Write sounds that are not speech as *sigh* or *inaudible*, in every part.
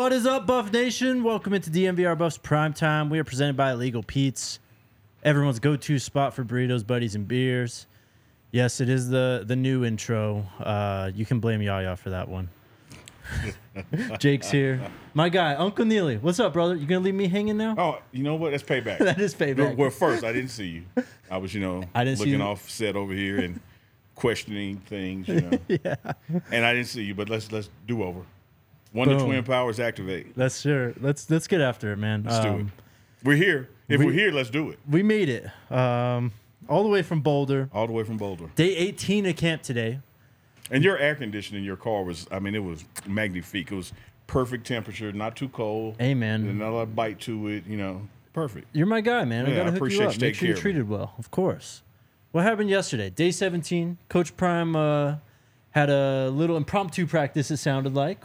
What is up, Buff Nation? Welcome into DNVR Buffs Prime Time. We are presented by Illegal Pete's, everyone's go-to spot for burritos, buddies, and beers. Yes, it is the the new intro. Uh, you can blame Yaya for that one. *laughs* Jake's here. My guy, Uncle Neely. What's up, brother? You gonna leave me hanging now? Oh, you know what? That's payback. *laughs* That is payback. Well, first, I didn't see you. I was, you know, *laughs* I didn't see looking you. off set over here and questioning things, you know. yeah, And I didn't see you, but let's let's do over. One to Boom. twin powers activate. that's sure. Let's let's get after it, man. Let's do it. Um, We're here. If we- are here, let's do it. We made it. Um, all the way from Boulder. All the way from Boulder. Day 18 of camp today. And your air conditioning in your car was, I mean, it was magnifique. It was perfect temperature, not too cold. Hey, man. And another bite to it, you know, perfect. You're my guy, man. I Yeah, I gotta hook appreciate you you up. Make sure you're me. treated well, of course. What happened yesterday? Day 17. Coach Prime uh, had a little impromptu practice. It sounded like.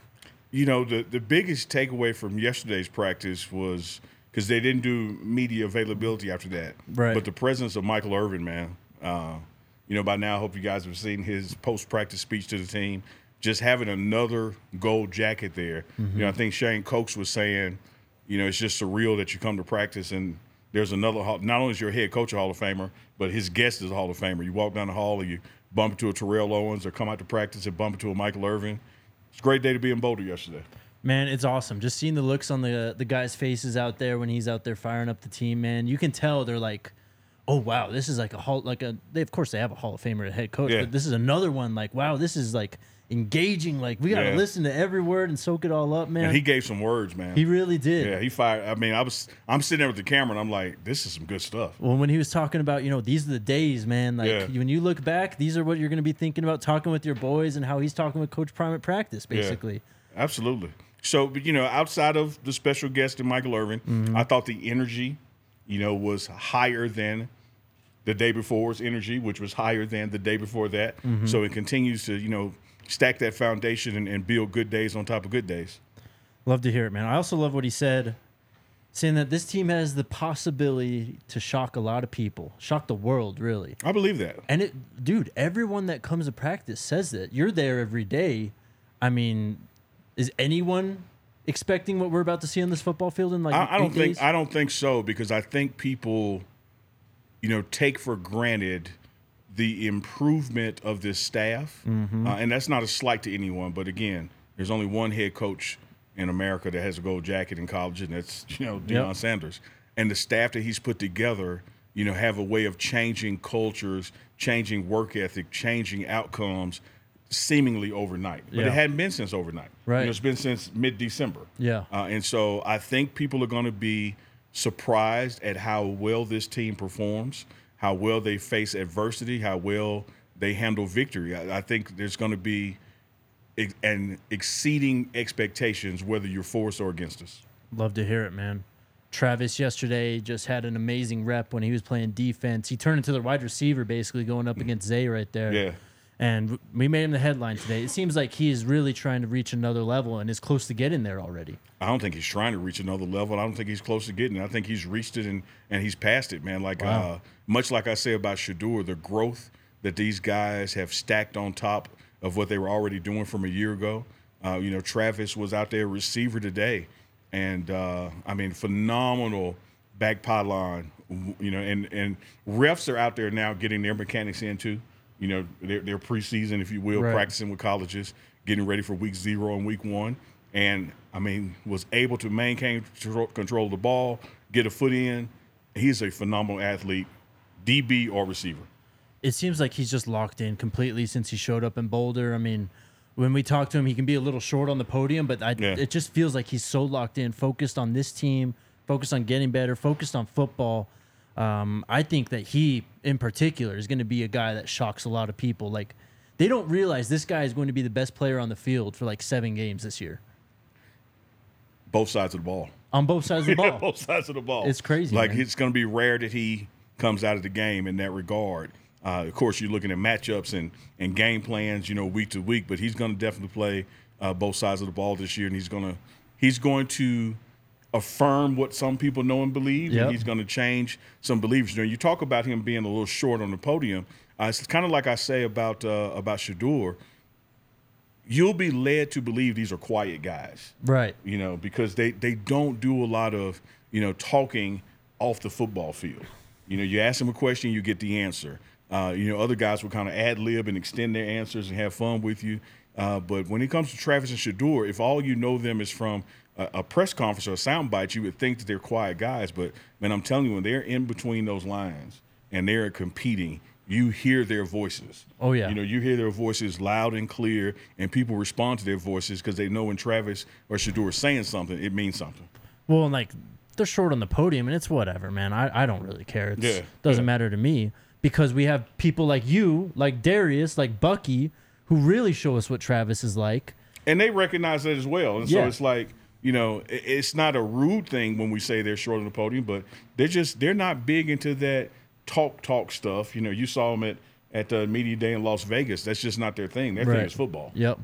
You know, the, the biggest takeaway from yesterday's practice was because they didn't do media availability after that. Right. But the presence of Michael Irvin, man. Uh, you know, by now, I hope you guys have seen his post practice speech to the team. Just having another gold jacket there. You know, I think Shane Cokes was saying, you know, it's just surreal that you come to practice and there's another, Hall- not only is your head coach a Hall of Famer, but his guest is a Hall of Famer. You walk down the hall and you bump into a Terrell Owens or come out to practice and bump into a Michael Irvin. It's a great day to be in Boulder yesterday. Man, it's awesome. Just seeing the looks on the the guys' faces out there when he's out there firing up the team, man. You can tell they're like, "Oh wow, this is like a hall like a." They of course they have a Hall of Famer head coach, Yeah. but this is another one. Like, wow, this is like engaging. Like, we gotta Yeah. listen to every word and soak it all up, man. And he gave some words, man. he really did. yeah, he fired. I mean, I was I'm sitting there with the camera and I'm like, this is some good stuff. Well, when he was talking about, you know, these are the days, man. Like Yeah. when you look back, these are what you're going to be thinking about talking with your boys and how he's talking with Coach Prime at practice, basically. Absolutely. So, but, you know, outside of the special guest and Michael Irvin, Mm-hmm. I thought the energy, you know, was higher than the day before's energy, which was higher than the day before that. Mm-hmm. So it continues to, you know, stack that foundation and, and build good days on top of good days. Love to hear it, man. I also love what he said, saying that this team has the possibility to shock a lot of people, shock the world, really. I believe that. And it, dude, everyone that comes to practice says that. You're there every day. I mean, is anyone expecting what we're about to see on this football field in like I, I don't think? I don't think so because I think people, you know, take for granted the improvement of this staff, Mm-hmm. uh, and that's not a slight to anyone. But again, there's only one head coach in America that has a gold jacket in college, and that's you know Deion Yep. Sanders. And the staff that he's put together, you know, have a way of changing cultures, changing work ethic, changing outcomes, seemingly overnight. But Yeah. it hadn't been since overnight. You know, Right. it's been since mid-December. Yeah. Uh, and so I think people are going to be surprised at how well this team performs, how well they face adversity, how well they handle victory. I, I think there's going to be ex- an exceeding expectations whether you're for us or against us. Love to hear it, man. Travis yesterday just had an amazing rep when he was playing defense. He turned into the wide receiver, basically going up mm-hmm. against Zay right there. Yeah. And we made him the headline today. It seems like he is really trying to reach another level and is close to getting there already. I don't think he's trying to reach another level. I don't think he's close to getting it. I think he's reached it and, and he's passed it, man. Like Wow. uh, much like I say about Shedeur, the growth that these guys have stacked on top of what they were already doing from a year ago. Uh, you know, Travis was out there receiver today, and uh, I mean, phenomenal back pylon. You know, and and refs are out there now getting their mechanics in too. You know, their their preseason, if you will, Right. practicing with colleges, getting ready for week zero and week one and I mean was able to maintain control, of the ball, get a foot in. He's a phenomenal athlete, DB or receiver. It seems like he's just locked in completely since he showed up in Boulder. I mean, when we talk to him, he can be a little short on the podium, but I, Yeah. it just feels like he's so locked in, focused on this team, focused on getting better, focused on football. Um, I think that he, in particular, is going to be a guy that shocks a lot of people. Like, they don't realize this guy is going to be the best player on the field for like seven games this year Both sides of the ball. on both sides of the *laughs* ball. both sides of the ball. It's crazy, Like man. it's going to be rare that he comes out of the game in that regard. Uh, of course, you're looking at matchups and and game plans, you know, week to week. But he's going to definitely play uh, both sides of the ball this year, and he's going to he's going to affirm what some people know and believe, Yep. and he's going to change some beliefs. You know, you talk about him being a little short on the podium. Uh, it's kind of like I say about uh, about Shedeur. you'll be led to believe these are quiet guys Right. you know, because they they don't do a lot of you know talking off the football field. You know, you ask them a question, you get the answer. Uh, you know, other guys will kind of ad lib and extend their answers and have fun with you. Uh, but when it comes to Travis and Shedeur, if all you know them is from a, a press conference or a soundbite, you would think that they're quiet guys. But man, I'm telling you, when they're in between those lines and they're competing, you hear their voices. Oh, yeah. You know, you hear their voices loud and clear, and people respond to their voices because they know when Travis or Shedeur is saying something, it means something. Well, and like they're short on the podium, and it's whatever, man. I, I don't really care. It Yeah, doesn't yeah. matter to me because we have people like you, like Darius, like Bucky, who really show us what Travis is like. and they recognize that as well. And so it's like you know, it's not a rude thing when we say they're short on the podium, but they're just they're not big into that talk talk stuff. You know, you saw them at at the media day in Las Vegas. That's just not their thing. Their thing is football. Yep,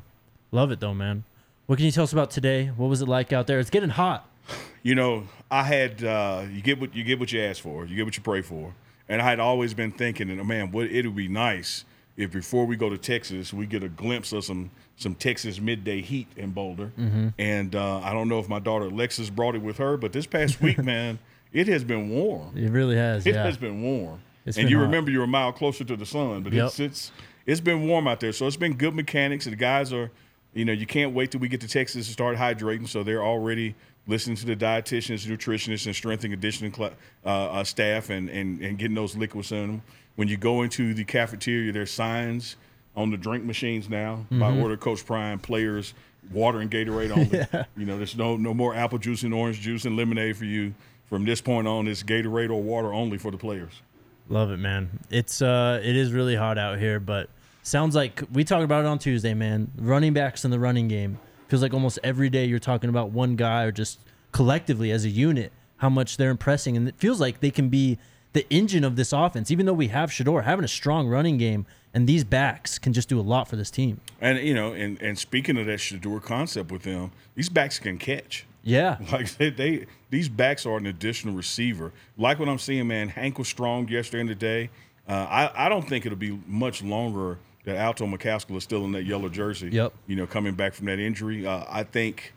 love it though, man. What can you tell us about today? What was it like out there? It's getting hot. *sighs* You know, I had uh, you get what you get what you ask for, you get what you pray for, and I had always been thinking, and man, what it would be nice if before we go to Texas, we get a glimpse of some some Texas midday heat in Boulder. And uh, I don't know if my daughter Alexis brought it with her, but this past week, *laughs* man, it has been warm. It really has. It yeah. has been warm. It's and been you hot. remember you're a mile closer to the sun, but Yep. it's it's it's been warm out there. So it's been good mechanics. The guys are, you know, you can't wait till we get to Texas to start hydrating. So they're already listening to the dietitians, nutritionists, and strength and conditioning cl- uh, uh, staff and, and and getting those liquids in them. When you go into the cafeteria, there's signs on the drink machines now by Mm-hmm. order Coach Prime players. Water and Gatorade only. *laughs* You know, there's no no more apple juice and orange juice and lemonade for you. From this point on, it's Gatorade or water only for the players. Love it, man. It's uh, it is really hot out here, but sounds like we talked about it on Tuesday, man. Running backs in the running game feels like almost every day you're talking about one guy or just collectively as a unit how much they're impressing, and it feels like they can be the engine of this offense. Even though we have Shedeur having a strong running game, and these backs can just do a lot for this team. And you know, and and speaking of that Shedeur concept with them, these backs can catch. Yeah, *laughs* Like they, they these backs are an additional receiver. Like what I'm seeing, man. Hank was strong yesterday and today. Uh, I I don't think it'll be much longer that Alton McCaskill is still in that yellow jersey. Yep. You know, coming back from that injury, uh, I think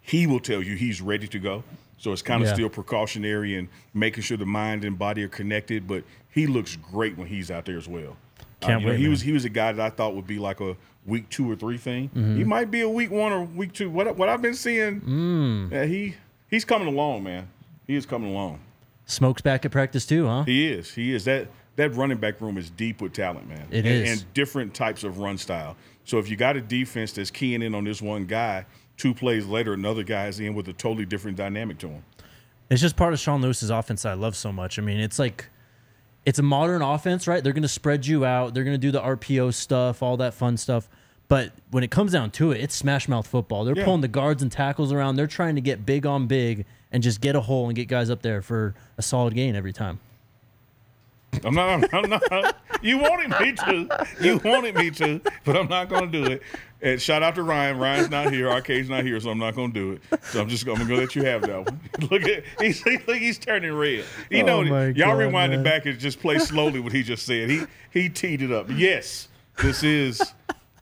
he will tell you he's ready to go. So it's kind of Yeah. still precautionary and making sure the mind and body are connected. But he looks great when he's out there as well. Uh, Can't you know, he man. was he was a guy that I thought would be like a week two or three thing. Mm-hmm. He might be a week one or week two. What what I've been seeing, Mm. yeah, he he's coming along, man. He is coming along. smokes back at practice too, huh? He is. He is. That that running back room is deep with talent, man. It and, is. and different types of run style. So if you got a defense that's keying in on this one guy, two plays later, another guy is in with a totally different dynamic to him. It's just part of Sean Lewis's offense I love so much. I mean, it's like it's a modern offense, right? They're going to spread you out. They're going to do the RPO stuff, all that fun stuff. But when it comes down to it, it's smash mouth football. They're Yeah. pulling the guards and tackles around. They're trying to get big on big and just get a hole and get guys up there for a solid gain every time. I'm not. I'm not. You wanted me to. You wanted me to, but I'm not going to do it. And shout out to Ryan. Ryan's not here. RK's not here, so I'm not going to do it. So I'm just. I'm going to let you have that one. *laughs* look at. He's look. He's turning red. You Oh know. y'all God, rewind man. it back and just play slowly what he just said. He he teed it up. Yes, this is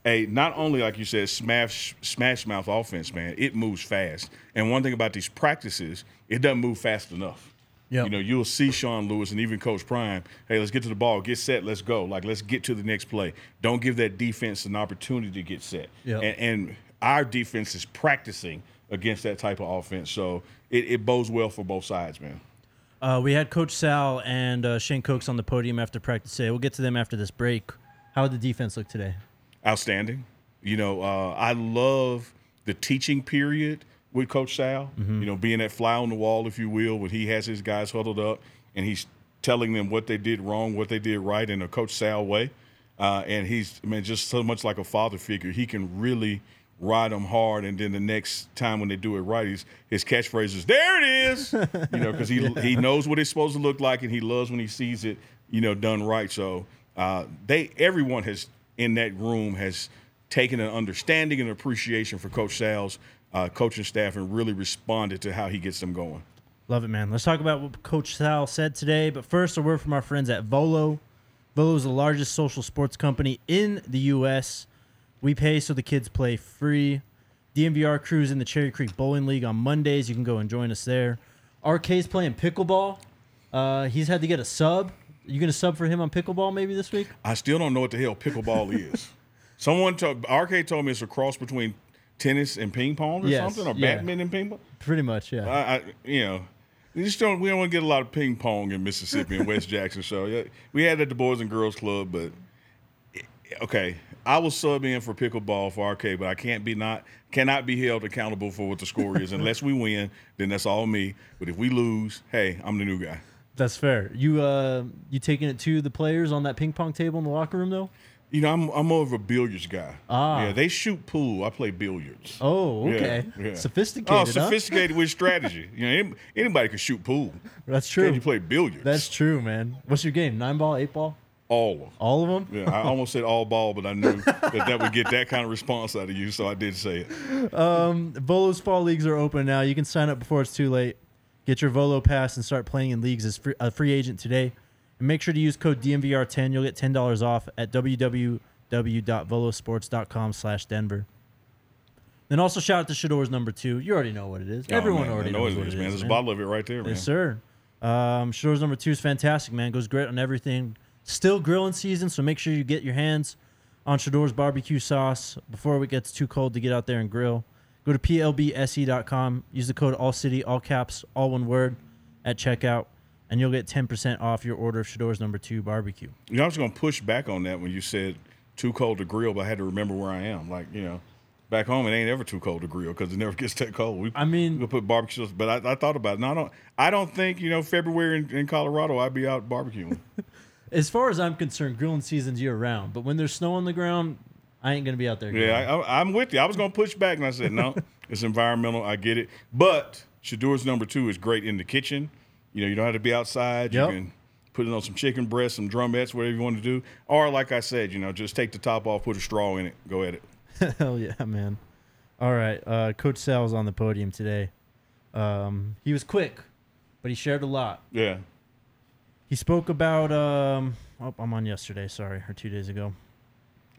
a not only like you said smash smash mouth offense, man. It moves fast. And one thing about these practices, it doesn't move fast enough. Yep. You know, you'll see Sean Lewis and even Coach Prime. Hey, let's get to the ball, get set, let's go. Like, let's get to the next play. Don't give that defense an opportunity to get set. Yep. And, and our defense is practicing against that type of offense, so it, it bodes well for both sides, man. Uh, we had Coach Sal and uh, Shane Cokes on the podium after practice today. We'll get to them after this break. How did the defense look today? Outstanding. You know, uh, I love the teaching period with Coach Sal. You know, being that fly on the wall, if you will, when he has his guys huddled up and he's telling them what they did wrong, what they did right in a Coach Sal way. Uh, and he's, I mean, just so much like a father figure. He can really ride them hard, and then the next time when they do it right, he's, his catchphrase is "There it is," *laughs* you know, because he he knows what it's supposed to look like, and he loves when he sees it, you know, done right. So uh, they, everyone has in that room has taken an understanding and appreciation for Coach Sal's uh, coaching staff and really responded to how he gets them going. Love it, man. Let's talk about what Coach Sal said today. But first, a word from our friends at Volo. Volo is the largest social sports company in the U.S. We pay so the kids play free. DNVR crews in the Cherry Creek Bowling League on Mondays. You can go and join us there. RK's playing pickleball. Uh, he's had to get a sub. You gonna sub for him on pickleball maybe this week? I still don't know what the hell pickleball is. *laughs* Someone told RK told me it's a cross between tennis and ping pong or Yes, something, or yeah. badminton and ping pong. Pretty much, yeah. I, I you know, we just don't we don't get a lot of ping pong in Mississippi and West *laughs* Jackson. So yeah, we had it at the Boys and Girls Club, but okay, I will sub in for pickleball for RK, but I can't be not cannot be held accountable for what the score is unless we win. Then that's all me. But if we lose, hey, I'm the new guy. That's fair. You uh, you taking it to the players on that ping pong table in the locker room though? You know, I'm I'm more of a billiards guy. Ah. yeah, they shoot pool. I play billiards. Oh, okay. yeah. Sophisticated. Oh, huh? sophisticated with *laughs* strategy. You know, any- anybody can shoot pool. That's Can true. you play billiards? That's true, man. What's your game? Nine ball, eight ball, all of them. all of them. Yeah, I *laughs* almost said all ball, but I knew that that would get that kind of response out of you, so I did say it. Volo's fall leagues are open now. You can sign up before it's too late. Get your Volo pass and start playing in leagues as free, a free agent today. And make sure to use code DNVR10. You'll get ten dollars off at www.volosports.com slash Denver. Then also shout out to Shador's number two. You already know what it is. Oh, Everyone man, already know knows it what is, it man. is. There's a bottle of it right there, man. Yes, sir. Um, Shador's number two is fantastic, man. Goes great on everything. Still grilling season, so make sure you get your hands on Shador's barbecue sauce before it gets too cold to get out there and grill. Go to plbse.com. Use the code AllCity, all caps, all one word, at checkout, and you'll get 10% off your order of Shador's number two barbecue. You know, I was going to push back on that when you said too cold to grill, but I had to remember where I am. Like, you know, back home it ain't ever too cold to grill because it never *laughs* gets that cold. We, I mean- we put barbecue sauce, but I, I thought about it. No, I don't. I don't think you know February in, in Colorado I'd be out barbecuing. *laughs* As far as I'm concerned, grilling season's year round, but when there's snow on the ground, I ain't going to be out there. grilling. yeah, I, I'm with you. I was going to push back, and I said no. *laughs* it's environmental. I get it, but Shador's number two is great in the kitchen. You know, you don't have to be outside. Yep. You can put it on some chicken breast, some drumettes, whatever you want to do. Or like I said, you know, just take the top off, put a straw in it, go at it. *laughs* Hell yeah, man. All right. Uh, Coach Sal's on the podium today. Um, he was quick, but he shared a lot. Yeah. He spoke about. Um, oh, I'm on yesterday. Sorry, or two days ago.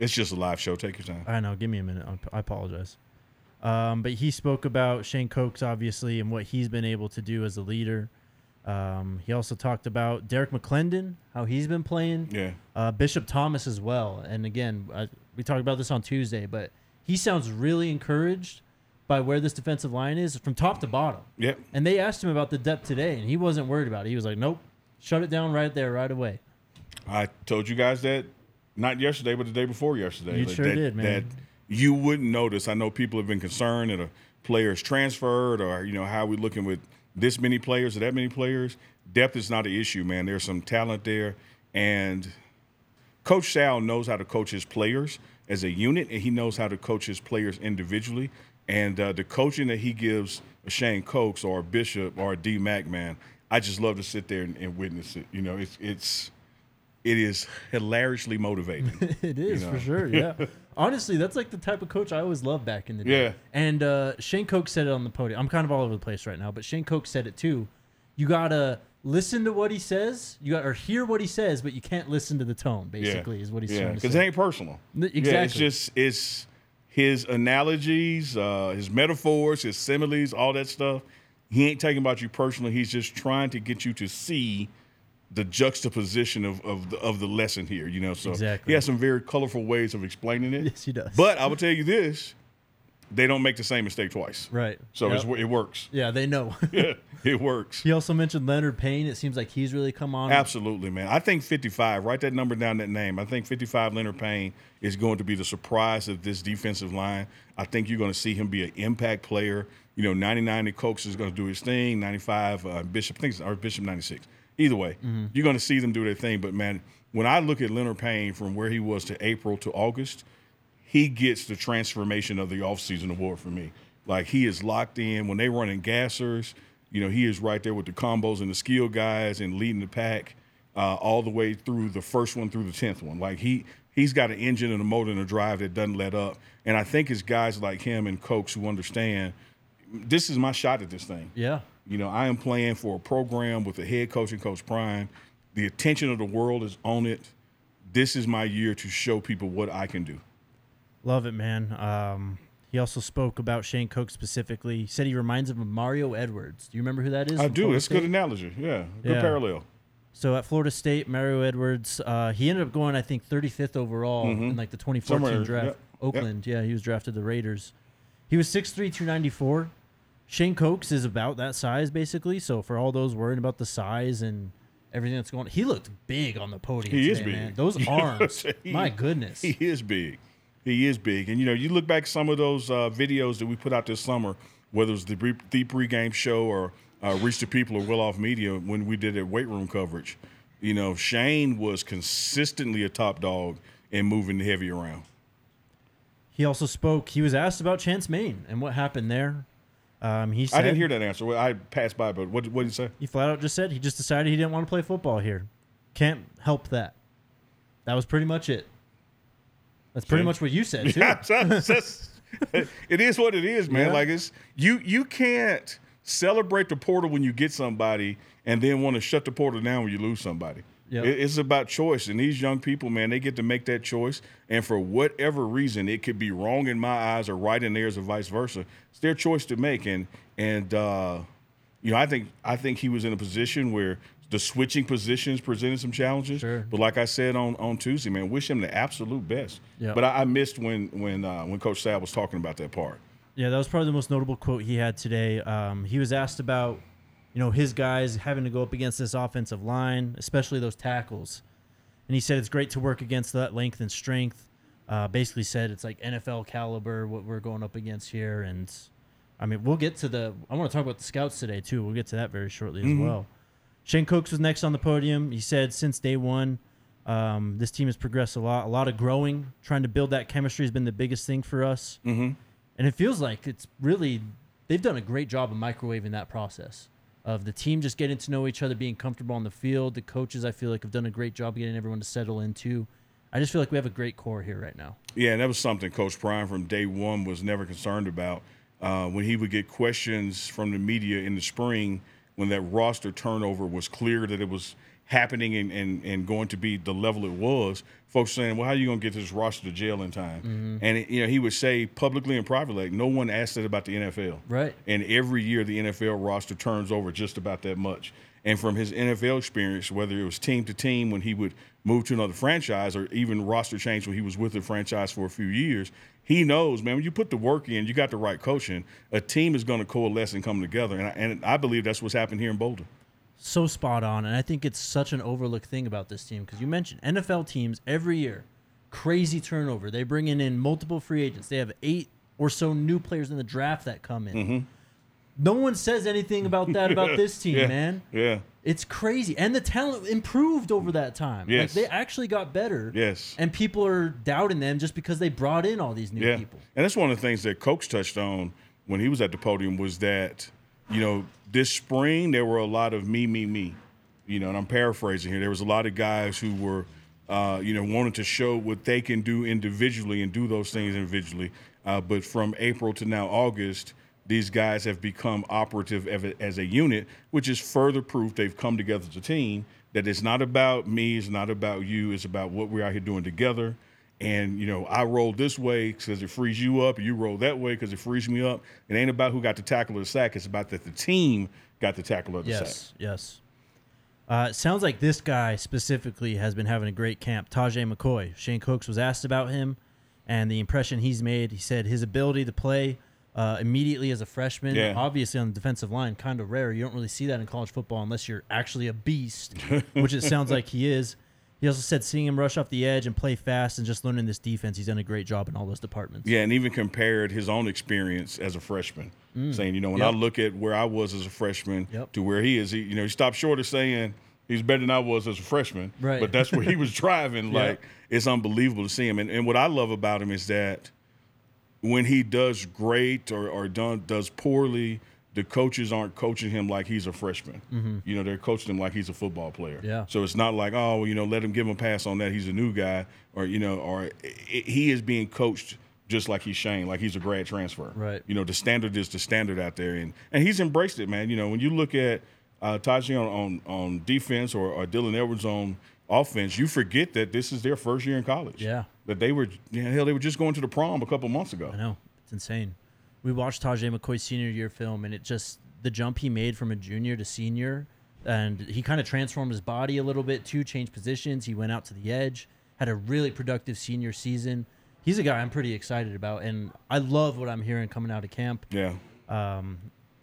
It's just a live show. Take your time. I know. Give me a minute. I- I apologize. Um, but he spoke about Shane Cokes, obviously, and what he's been able to do as a leader. Um, he also talked about Derrick McLendon, how he's been playing. Yeah. uh, Bishop Thomas as well. And again, I, we talked about this on Tuesday, but he sounds really encouraged by where this defensive line is from top to bottom. Yep. And they asked him about the depth today, and he wasn't worried about it. He was like, "Nope, shut it down right there, right away." I told you guys that not yesterday, but the day before yesterday. You that- sure that, did, man. That you wouldn't notice. I know people have been concerned that a player is transferred or, you know, how we looking with this many players or that many players. Depth is not an issue, man. There's some talent there. And Coach Sal knows how to coach his players as a unit, and he knows how to coach his players individually. And uh, the coaching that he gives a Shane Cokes or Bishop or a D Mac, man, I just love to sit there and, and witness it. You know, it's it's it is hilariously motivating. *laughs* it is know. for sure. Yeah. *laughs* Honestly, that's like the type of coach I always loved back in the day. Yeah. And uh, Shane Cokes said it on the podium. I'm kind of all over the place right now, but Shane Cokes said it too. You gotta listen to what he says. You got or hear what he says, but you can't listen to the tone. Basically, is what he's yeah, trying to because it ain't personal. N- Yeah, it's just it's his analogies, uh, his metaphors, his similes, all that stuff. He ain't talking about you personally. He's just trying to get you to see the juxtaposition of of the, of the lesson here. You know, so Exactly. he has some very colorful ways of explaining it. Yes, he does. But I will tell you this: they don't make the same mistake twice. Right. So Yep. it works. Yeah, they know. *laughs* Yeah, it works. he also mentioned Leonard Payne. It seems like he's really come on. Absolutely, man. I think 55, write that number down, that name. I think 55 Leonard Payne is going to be the surprise of this defensive line. I think you're going to see him be an impact player. You know, 99 and Cokes is going to do his thing. 95 uh, Bishop, I think it's or Bishop 96. Either way, you're going to see them do their thing. But man, when I look at Leonard Payne from where he was to April to August, he gets the transformation of the offseason award for me. Like he is locked in when they running gassers. You know, he is right there with the combos and the skill guys and leading the pack uh, all the way through the first one through the tenth one. Like he he's got an engine and a motor and a drive that doesn't let up. And I think it's guys like him and Cokes who understand this is my shot at this thing. Yeah. You know, I am playing for a program with a head coach and Coach Prime. The attention of the world is on it. This is my year to show people what I can do. Love it, man. Um, he also spoke about Shane Cokes specifically. He said he reminds him of Mario Edwards. Do you remember who that is? I do. Florida It's a good analogy. Yeah, good Yeah. parallel. So at Florida State, Mario Edwards, uh, he ended up going, I think, 35th overall in like the 2014 Mm-hmm. Somewhere, draft. yep, yep. Oakland, yeah, he was drafted the Raiders. He was 6'3", 294. Shane Cokes is about that size, basically. So for all those worrying about the size and everything that's going on, he looked big on the podium He today, is big. man. Those You know what I'm arms, saying? my goodness. He is big. He is big. And, you know, you look back some of those uh, videos that we put out this summer, whether it was the, pre- the pregame show or uh, Reach the People or Well Off Media when we did a weight room coverage, you know, Shane was consistently a top dog in moving the heavy around. He also spoke. He was asked about Chance Main and what happened there. Um, he said, I didn't hear that answer. I passed by, but what, what did he say? He flat out just said he just decided he didn't want to play football here. Can't help that. That was pretty much it. That's pretty See? much what you said too. *laughs* Yeah, that's- that's- it is what it is, man. Yeah. Like it's you you can't celebrate the portal when you get somebody and then want to shut the portal down when you lose somebody. Yep. It- it's about choice, and these young people, man, they get to make that choice. And for whatever reason, it could be wrong in my eyes or right in theirs, or vice versa. It's their choice to make, and and uh, you know, I think I think he was in a position where the switching positions presented some challenges. Sure. But like I said on, on Tuesday, man, wish him the absolute best. Yeah. But I, I missed when when uh, when Coach Sal was talking about that part. Yeah, that was probably the most notable quote he had today. Um, he was asked about, you know, his guys having to go up against this offensive line, especially those tackles, and he said it's great to work against that length and strength. Uh, basically said it's like NFL caliber what we're going up against here, and I mean we'll get to the. I want to talk about the scouts today too. We'll get to that very shortly as well. Shane Cokes was next on the podium. He said since day one, um, this team has progressed a lot. A lot of growing, trying to build that chemistry has been the biggest thing for us. Mm-hmm. And it feels like it's really they've done a great job of microwaving that process of the team just getting to know each other, being comfortable on the field. The coaches I feel like have done a great job getting everyone to settle into. I just feel like we have a great core here right now. Yeah, and that was something Coach Prime from day one was never concerned about. Uh, when he would get questions from the media in the spring, when that roster turnover was clear that it was happening and, and, and going to be the level it was, folks saying, "Well, how are you going to get this roster to jail in time?" Mm-hmm. And it, you know, he would say publicly and privately, like, "No one asked that about the NFL." Right. And every year, the NFL roster turns over just about that much. And from his NFL experience, whether it was team to team when he would move to another franchise or even roster change when he was with the franchise for a few years, he knows, man, when you put the work in, you got the right coaching, a team is going to coalesce and come together. And I, and I believe that's what's happened here in Boulder. So spot on. And I think it's such an overlooked thing about this team because you mentioned NFL teams every year, crazy turnover. They bring in, in multiple free agents. They have eight or so new players in the draft that come in. Mm-hmm. No one says anything about that about *laughs* this team, yeah. man. Yeah. It's crazy. And the talent improved over that time. Yes. Like they actually got better. Yes. And people are doubting them just because they brought in all these new Yeah. people. And that's one of the things that Coach touched on when he was at the podium was that, you know, this spring there were a lot of me, me, me. You know, and I'm paraphrasing here. There was a lot of guys who were, uh, you know, wanted to show what they can do individually and do those things individually. Uh, but from April to now August, these guys have become operative as a unit, which is further proof they've come together as a team. That it's not about me, it's not about you, it's about what we're out here doing together. And you know, I roll this way because it frees you up. and You roll that way because it frees me up. It ain't about who got the tackle or the sack. It's about that the team got the tackle or the sack. Yes, yes. Uh, sounds like this guy specifically has been having a great camp. Tajay McCoy. Shane Cokes was asked about him and the impression he's made. He said his ability to play uh, immediately as a freshman, Yeah. obviously on the defensive line, kind of rare. You don't really see that in college football unless you're actually a beast, which it sounds like he is. He also said seeing him rush off the edge and play fast and just learning this defense, he's done a great job in all those departments. Yeah, and even compared his own experience as a freshman, mm. saying, you know, when Yep. I look at where I was as a freshman Yep. to where he is, he, you know, he stopped short of saying he's better than I was as a freshman. Right. But that's where he *laughs* was driving. Yeah. Like, it's unbelievable to see him. And, and what I love about him is that when he does great or, or done does poorly, the coaches aren't coaching him like he's a freshman. You know, they're coaching him like he's a football player. Mm-hmm. Yeah. So it's not like, oh, well, you know, let him give him a pass on that. He's a new guy, or you know, or i i he is being coached just like he's Shane, like he's a grad transfer. Right. You know, the standard is the standard out there, and and he's embraced it, man. You know, when you look at uh, Tajay on, on on defense or, or Dylan Edwards on offense, you forget that this is their first year in college. Yeah. that they were you know, hell they were just going to the prom a couple months ago. I know it's insane. We watched Tajay McCoy's senior year film, and it just the jump he made from a junior to senior, and he kind of transformed his body a little bit too, changed positions. He went out to the edge, had a really productive senior season. He's a guy I'm pretty excited about, and I love what I'm hearing coming out of camp. Yeah. Um,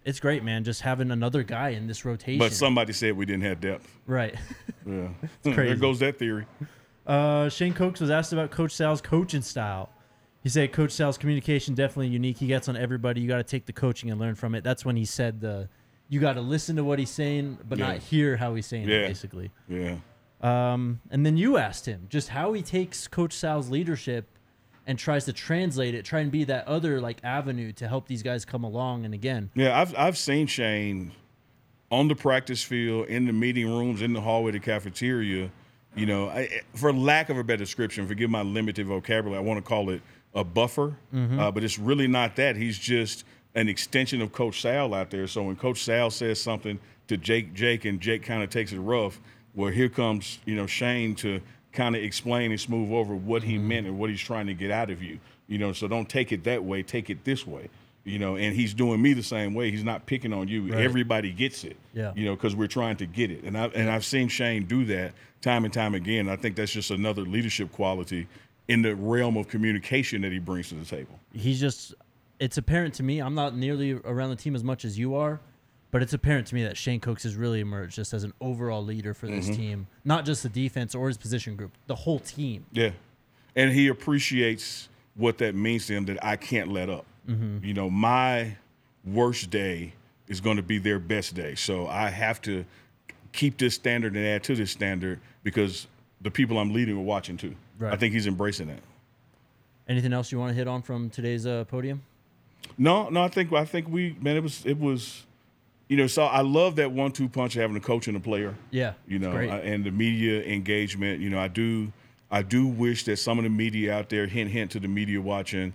it's great, man. Just having another guy in this rotation. But somebody said we didn't have depth. right. *laughs* Yeah. there goes that theory. Uh, Shane Cokes was asked about Coach Sal's coaching style. He said Coach Sal's communication definitely unique. He gets on everybody. You got to take the coaching and learn from it. That's when he said the you got to listen to what he's saying, but Yeah. not hear how he's saying Yeah. it, basically. Yeah. Um, and then you asked him just how he takes Coach Sal's leadership and tries to translate it, try and be that other like avenue to help these guys come along. And again, Yeah, I've I've seen Shane on the practice field, in the meeting rooms, in the hallway, the cafeteria. You know, I, for lack of a better description, forgive my limited vocabulary, I want to call it a buffer, uh, but it's really not that. He's just an extension of Coach Sal out there. So when Coach Sal says something to Jake, Jake, and Jake kind of takes it rough, well, here comes you know Shane to kind of explain and smooth over what he meant and what he's trying to get out of you. You know, so don't take it that way, take it this way. You know, and he's doing me the same way. He's not picking on you. Right. Everybody gets it. Yeah. You know, because we're trying to get it, and I and I've seen Shane do that time and time again. I think that's just another leadership quality in the realm of communication that he brings to the table. he's just it's apparent to me i'm not nearly around the team as much as you are but it's apparent to me that shane cokes has really emerged just as an overall leader for this mm-hmm. team not just the defense or his position group the whole team Yeah, and he appreciates what that means to him that I can't let up. Mm-hmm. You know, my worst day is going to be their best day, so I have to keep this standard and add to this standard because the people I'm leading are watching too. I think he's embracing that. anything else you want to hit on from today's uh, podium No, no, I think I think we man, it was it was, you know, so I love that one-two punch of having a coach and a player. yeah you know. I- and the media engagement. You know, I do, I do wish that some of the media out there, hint, hint to the media watching,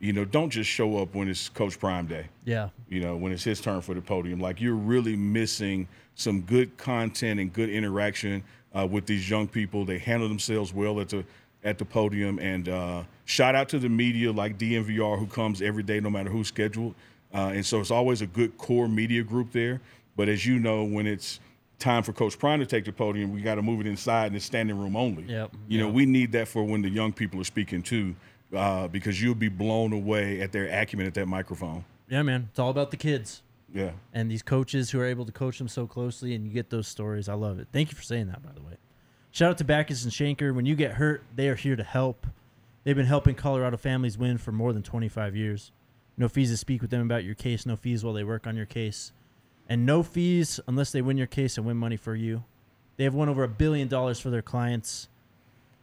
you know, don't just show up when it's Coach Prime Day. yeah You know, when it's his turn for the podium, like you're really missing some good content and good interaction uh, with these young people. They handle themselves well at the at the podium. And uh, shout out to the media like DNVR who comes every day, no matter who's scheduled. Uh, and so it's always a good core media group there. But as you know, when it's time for Coach Prime to take the podium, we got to move it inside and it's standing room only. Yep, You know, we need that for when the young people are speaking too, uh, because you'll be blown away at their acumen at that microphone. yeah man it's all about the kids Yeah. and these coaches who are able to coach them so closely and you get those stories i love it thank you for saying that by the way shout out to Bachus and Schanker. When you get hurt they are here to help. They've been helping colorado families win for more than 25 years. No fees to speak with them about your case no fees while they work on your case. And no fees unless they win your case and win money for you. They have won over a billion dollars for their clients.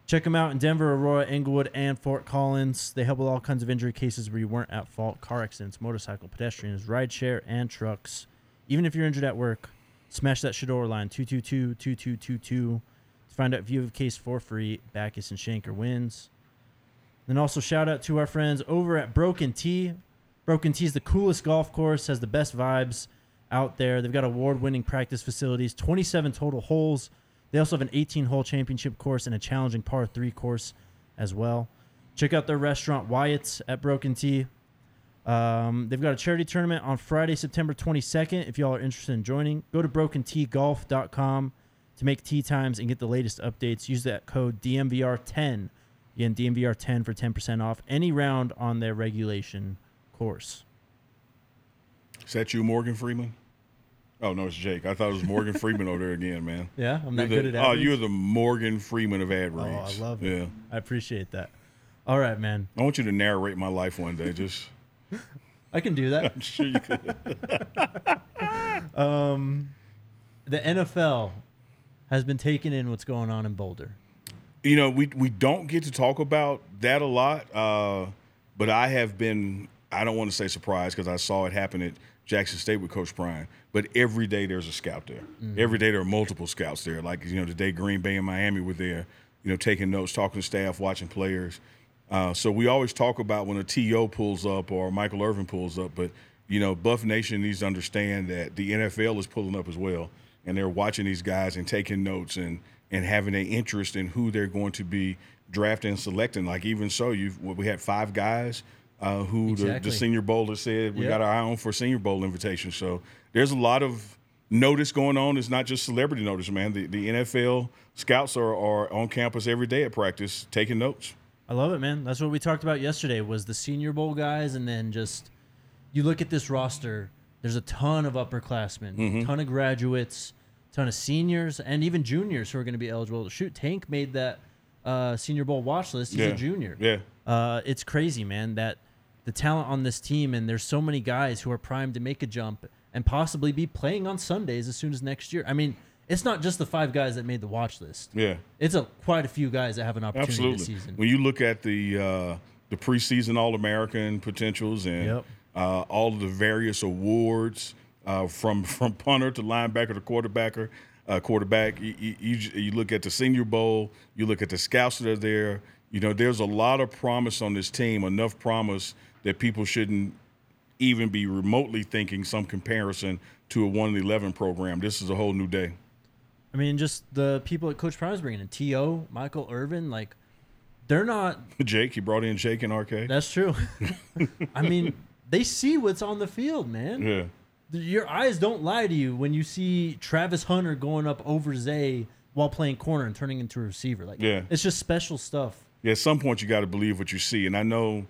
Check them out in denver aurora englewood and fort collins. They help with all kinds of injury cases where you weren't at fault. Car accidents motorcycle pedestrians rideshare and trucks. Even if you're injured at work smash that shador line 222-2222 to find out have a case for free Bachus and Schanker wins then also shout out to our friends over at broken Tee. broken Tee is the coolest golf course has the best vibes out there they've got award-winning practice facilities 27 total holes they also have an 18-hole championship course and a challenging par 3 course as well check out their restaurant wyatt's at broken Tee. Um, they've got a charity tournament on Friday, September 22nd. If y'all are interested in joining, go to brokenteegolf.com to make tee times and get the latest updates. Use that code DNVR10. Again, DNVR10 for 10% off any round on their regulation course. Is that you, Morgan Freeman? Oh no, it's Jake. I thought it was Morgan Freeman over there again, man. *laughs* Yeah, I'm You're good at oh, ad you're the Morgan Freeman of ad reads. Oh, I love it. Yeah, I appreciate that. All right, man. I want you to narrate my life one day. Just *laughs* I can do that. *laughs* I'm sure you could. Um, the NFL has been taking in what's going on in Boulder. you know, we we don't get to talk about that a lot, uh, but I have been. I don't want to say surprised because I saw it happen at Jackson State with Coach Bryan. But every day there's a scout there. Every day there are multiple scouts there. Like you know, today Green Bay and Miami were there. You know, taking notes, talking to staff, watching players. Uh, so we always talk about when a TO pulls up or Michael Irvin pulls up, but you know, Buff Nation needs to understand that the NFL is pulling up as well, and they're watching these guys and taking notes and and having an interest in who they're going to be drafting and selecting. Like even so, you we had five guys uh, who the, Exactly. the Senior Bowl has said we Yep. got our eye on for Senior Bowl invitation. So there's a lot of notice going on. It's not just celebrity notice, man. The, the NFL scouts are, are on campus every day at practice taking notes. I love it, man. That's what we talked about yesterday. Was the Senior Bowl guys, and then just you look at this roster. There's a ton of upperclassmen, Mm-hmm. ton of graduates, ton of seniors, and even juniors who are going to be eligible. To shoot, Tank made that uh, Senior Bowl watch list. He's yeah, a junior. Yeah, Uh, it's crazy, man. That the talent on this team, and there's so many guys who are primed to make a jump and possibly be playing on Sundays as soon as next year. I mean, it's not just the five guys that made the watch list. yeah. It's a quite a few guys that have an opportunity Absolutely. this season. When you look at the uh, the preseason All American potentials and Yep. Uh, all of the various awards uh, from from punter to linebacker to quarterbacker, uh, quarterback, you, you, you look at the Senior Bowl, you look at the scouts that are there. You know, there's a lot of promise on this team. Enough promise that people shouldn't even be remotely thinking some comparison to a one and eleven program. This is a whole new day. I mean, just the people that Coach Prime's bringing in, T.O., Michael Irvin, like, they're not. *laughs* Jake, he brought in Jake and RK. That's true. *laughs* I mean, they see what's on the field, man. yeah. Your eyes don't lie to you when you see Travis Hunter going up over Zay while playing corner and turning into a receiver. Like, Yeah. it's just special stuff. Yeah, at some point you got to believe what you see, and I know,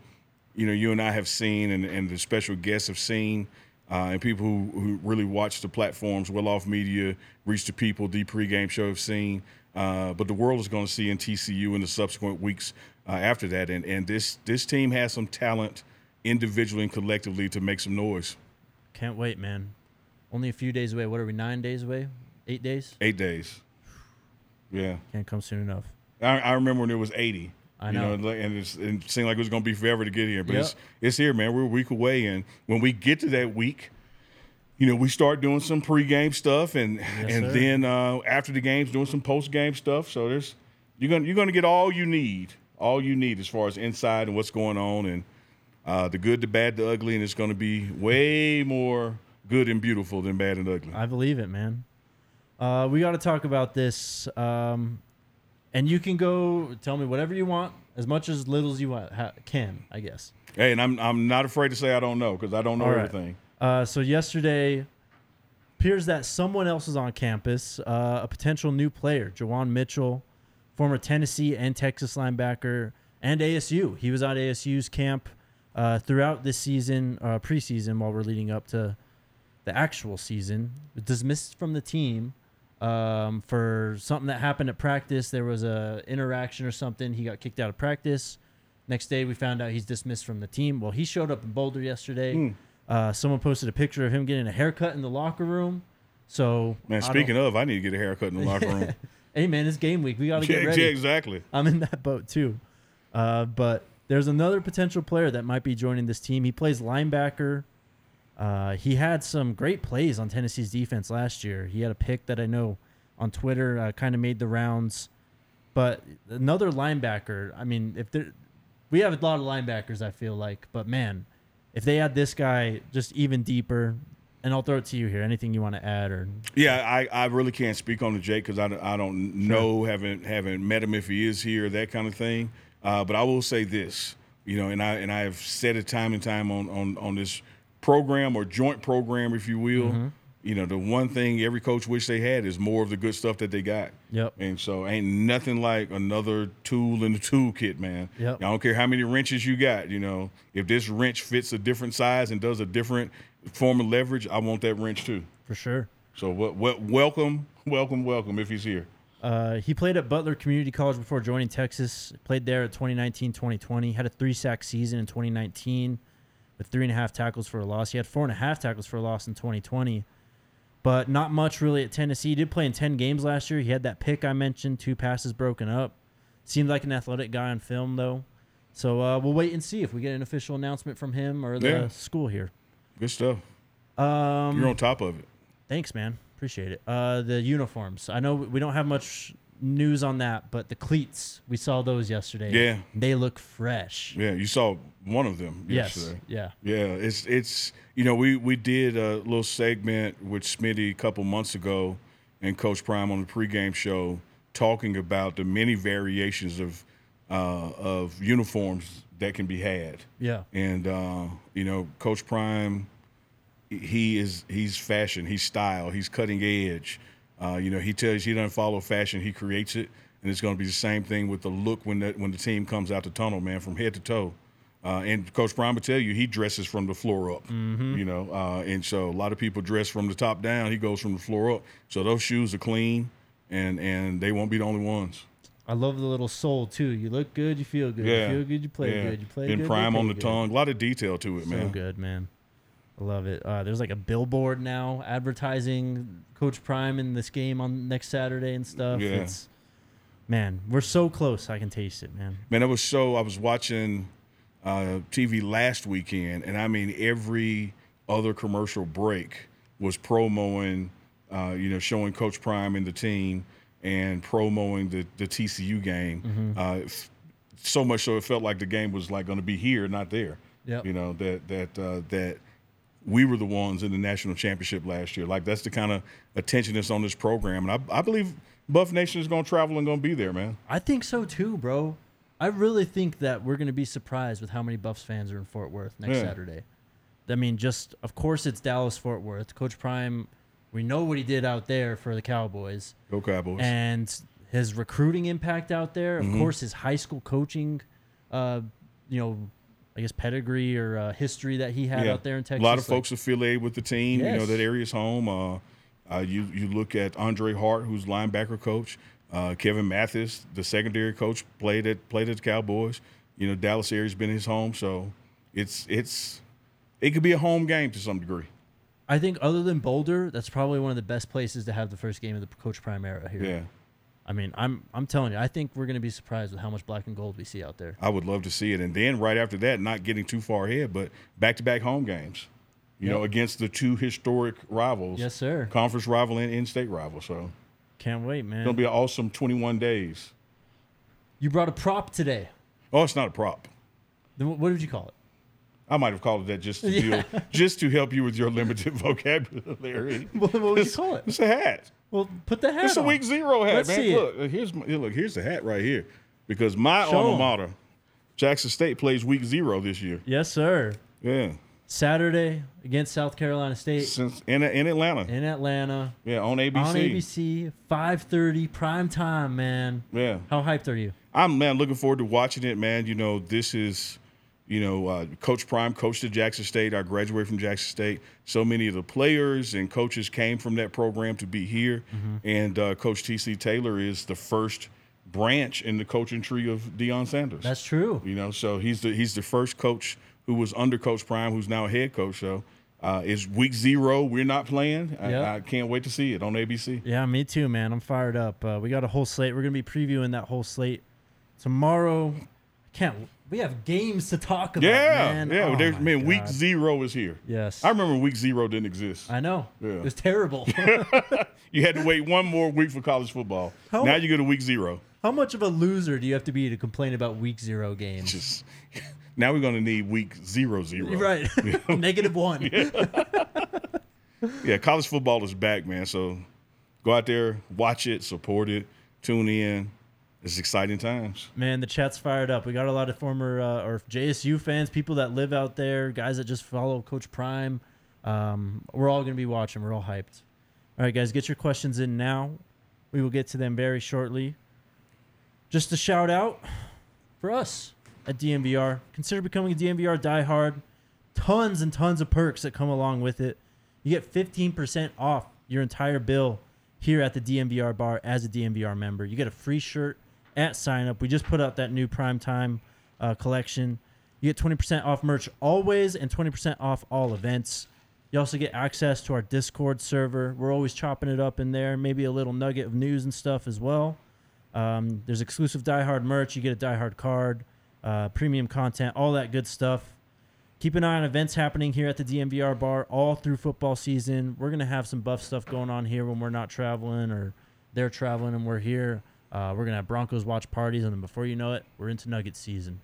you know, you and I have seen, and, and the special guests have seen, uh, and people who, who really watch the platforms, well off media, reach the people, the pregame show have seen. Uh, but the world is going to see in TCU in the subsequent weeks uh, after that, and and this this team has some talent, individually and collectively, to make some noise. Can't wait, man. Only a few days away. What are we, nine days away? Eight days? Eight days. Yeah, Can't come soon enough. I, I remember when it was eighty. I you know. and, it's, and it seemed like it was going to be forever to get here, but Yep. it's it's here, man. We're a week away, and when we get to that week, you know, we start doing some pregame stuff, and and sir. then uh, after the games, doing some postgame stuff. So there's you're gonna you're gonna get all you need, all you need as far as inside and what's going on, and uh, the good, the bad, the ugly, and it's going to be way more good and beautiful than bad and ugly. I believe it, man. Uh, we got to talk about this. Um, and you can go tell me whatever you want, as much as little as you want, ha- can, I guess. Hey, and I'm I'm not afraid to say I don't know because I don't know All right. everything. Uh, so yesterday, appears that someone else is on campus. Uh, a potential new player, Juwan Mitchell, former Tennessee and Texas linebacker, and ASU. He was at ASU's camp uh, throughout this season, uh, preseason, while we're leading up to the actual season. Dismissed from the team um, for something that happened at practice. There was a interaction or something. He got kicked out of practice. Next day, we found out he's dismissed from the team. Well, he showed up in Boulder yesterday. Hmm. Uh, someone posted a picture of him getting a haircut in the locker room. So, Man, I speaking of, I need to get a haircut in the locker room. *laughs* hey man, it's game week. We got to yeah, get ready. yeah, exactly. I'm in that boat too. Uh, but there's another potential player that might be joining this team. He plays linebacker. Uh, he had some great plays on Tennessee's defense last year. He had a pick that I know on Twitter uh, kind of made the rounds. But another linebacker. I mean, if there, we have a lot of linebackers, I feel like. But man, if they add this guy just even deeper, and I'll throw it to you here. Anything you want to add or Yeah, I, I really can't speak on the Jake because I, don't- I don't know, haven't haven't met him if he is here, that kind of thing. Uh, but I will say this, you know, and I and I have said it time and time on on on this program or joint program, if you will. You know, the one thing every coach wish they had is more of the good stuff that they got. Yep. And so ain't nothing like another tool in the toolkit, man. Yep. I don't care how many wrenches you got, you know. If this wrench fits a different size and does a different form of leverage, I want that wrench too. for sure? So what, what, welcome, welcome, welcome if he's here. Uh, he played at Butler Community College before joining Texas. Played there at 2019 2020. Had a three sack season in 2019 with three and a half tackles for a loss. He had four and a half tackles for a loss in 2020, but not much really at Tennessee. He did play in 10 games last year. He had that pick I mentioned, two passes broken up. Seemed like an athletic guy on film, though. So uh, we'll wait and see if we get an official announcement from him or the Yeah. school here. Good stuff. Um, You're on top of it. Thanks, man. Appreciate it. Uh, the uniforms. I know we don't have much news on that, but the cleats we saw those yesterday. Yeah. they look fresh. Yeah, you saw one of them Yes. yesterday. Yeah. Yeah, it's it's you know we we did a little segment with Smitty a couple months ago, and Coach Prime on the pregame show talking about the many variations of uh, of uniforms that can be had. Yeah. And uh, you know, Coach Prime, he is he's fashion, he's style, he's cutting edge. Uh, you know, he tells he doesn't follow fashion, he creates it, and it's going to be the same thing with the look when the when the team comes out the tunnel, man, from head to toe. Uh, and Coach Prime will tell you he dresses from the floor up. You know, uh, and so a lot of people dress from the top down. He goes from the floor up. So those shoes are clean, and and they won't be the only ones. I love the little soul too. You look good, you feel good. Yeah, You feel good, you play yeah. good. You play Been good. prime on the good. tongue. A lot of detail to it, So man. good, man. I love it. Uh, there's like a billboard now advertising Coach Prime in this game on next Saturday and stuff. Yeah. It's man, we're so close. I can taste it, man. Man, it was so. I was watching uh, TV last weekend, and I mean, every other commercial break was promoing, uh, you know, showing Coach Prime and the team, and promoting the the TCU game. Mm-hmm. Uh, so much so, it felt like the game was like going to be here, not there. Yep. You know that that uh, that we were the ones in the national championship last year. Like that's the kind of attention that's on this program, and I, I believe Buff Nation is going to travel and going to be there, man. I think so too, bro. I really think that we're going to be surprised with how many Buffs fans are in Fort Worth next Yeah. Saturday. I mean, just of course it's Dallas Fort Worth. Coach Prime, we know what he did out there for the Cowboys. Go Cowboys! and his recruiting impact out there. Mm-hmm. Of course, his high school coaching, uh, you know, I guess pedigree or uh, history that he had out there in Texas. A lot of Like, folks affiliated with the team. You know Yes. that area's home. Uh, uh, you you look at Andre Hart, who's linebacker coach. Uh, Kevin Mathis, the secondary coach, played at played at the Cowboys. You know Dallas area's been his home, so it's it's it could be a home game to some degree. I think other than Boulder, that's probably one of the best places to have the first game of the Coach Prime era here. Yeah, I mean, I'm I'm telling you, I think we're going to be surprised with how much black and gold we see out there. I would love to see it. And then right after that, not getting too far ahead, but back to back home games. You know, against the two historic rivals. Yes, sir. Conference rival and in-state rival. So Can't wait, man. it'll be an awesome 21 days. you brought a prop today. Oh, it's not a prop. Then what- did you call it? I might have called it that just to *laughs* deal, just to help you with your limited *laughs* vocabulary. What, what would you call it? it's a hat. Well, put the hat It's a on. week zero hat, Let's man. see it. look, here's my, look, here's the hat right here. Because my Show alma 'em. mater, Jackson State, plays week zero this year. Yes, sir. Yeah, Saturday against South Carolina State since in in Atlanta. in Atlanta. Yeah, on ABC. on ABC, 5:30 prime time, man. Yeah, How hyped are you? I'm man looking forward to watching it, man. You know, this is, you know, uh, Coach Prime coached at Jackson State. I graduated from Jackson State. So many of the players and coaches came from that program to be here, Mm-hmm. and uh, Coach T.C. Taylor is the first branch in the coaching tree of Deion Sanders. That's true. you know, so he's the he's the first coach who was under Coach Prime, who's now a head coach. So. Uh, it's week zero. We're not playing. I, Yep. I can't wait to see it on ABC. Yeah, me too, man. I'm fired up. Uh, we got a whole slate. We're gonna be previewing that whole slate tomorrow. Can't we have games to talk about? Yeah, man. yeah. Oh there's, man, week zero is here. Yes, I remember week zero didn't exist. I know. Yeah. It was terrible. *laughs* You had to wait one more week for college football. How- now you go to week zero. How much of a loser do you have to be to complain about week zero games? Just *laughs* now we're gonna need week zero zero. *laughs* Right, negative one. Yeah, college football is back, man. So go out there, watch it, support it, tune in. It's exciting times. Man, the chat's fired up. We got a lot of former uh, or JSU fans, people that live out there, guys that just follow Coach Prime. Um, we're all going to be watching. We're all hyped. All right, guys, get your questions in now. We will get to them very shortly. Just a shout out for us at DNVR. Consider becoming a DNVR diehard. Tons and tons of perks that come along with it. You get 15% off your entire bill here at the DNVR bar as a DNVR member. You get a free shirt at sign up. We just put out that new primetime uh, collection. You get 20% off merch always and 20% off all events. You also get access to our Discord server. We're always chopping it up in there. Maybe a little nugget of news and stuff as well. Um, there's exclusive Die Hard merch. You get a Die Hard card, uh, premium content, all that good stuff. Keep an eye on events happening here at the DNVR bar all through football season. We're gonna have some buff stuff going on here when we're not traveling or they're traveling and we're here. Uh, we're gonna have Broncos watch parties, and then before you know it, we're into Nugget season.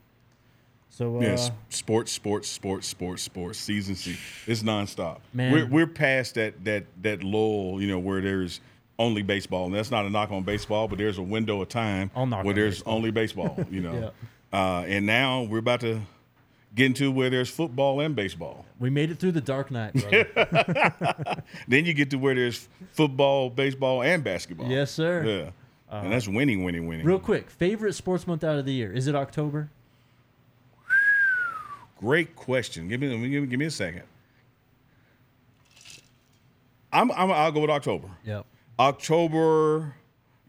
So uh, yes, sports, sports, sports, sports, sports. Season C, it's nonstop. Man. we're we're past that that that lull, you know, where there's only baseball, and that's not a knock on baseball, but there's a window of time where there's baseball. only baseball. *laughs* You know, uh, and now we're about to get into where there's football and baseball. We made it through the dark night. *laughs* Then you get to where there's football, baseball, and basketball. yes, sir. Yeah, and that's winning, winning, winning. Real quick, favorite sports month out of the year? Is it October? Great question. Give me, give me, give me a second. I'm, I'm, I'll go with October. Yep. October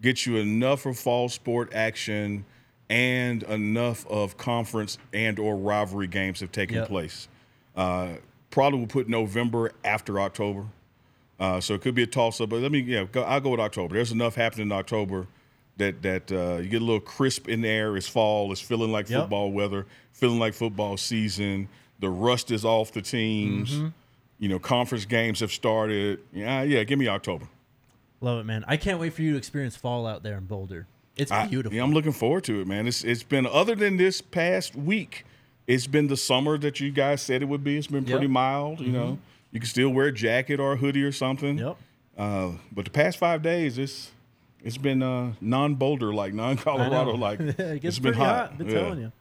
gets you enough of fall sport action and enough of conference and or rivalry games have taken Yep. place. Uh, probably will put November after October. Uh, so it could be a toss up, but let me, yeah, go, I'll go with October. There's enough happening in October that that uh, you get a little crisp in the air. It's fall. It's feeling like Yep. football weather, feeling like football season. The rust is off the teams. Mm-hmm. You know, conference games have started. Yeah, yeah. Give me October. Love it, man. I can't wait for you to experience fall out there in Boulder. It's I- beautiful. yeah, I'm looking forward to it, man. It's it's been other than this past week, it's been the summer that you guys said it would be. It's been pretty Yep. Mm-hmm. mild. You know, you can still wear a jacket or a hoodie or something. Yep. Uh, but the past five days, it's it's been uh, non-Boulder like, non-Colorado like. *laughs* it gets it's been pretty hot. hot. Been Yeah. telling you.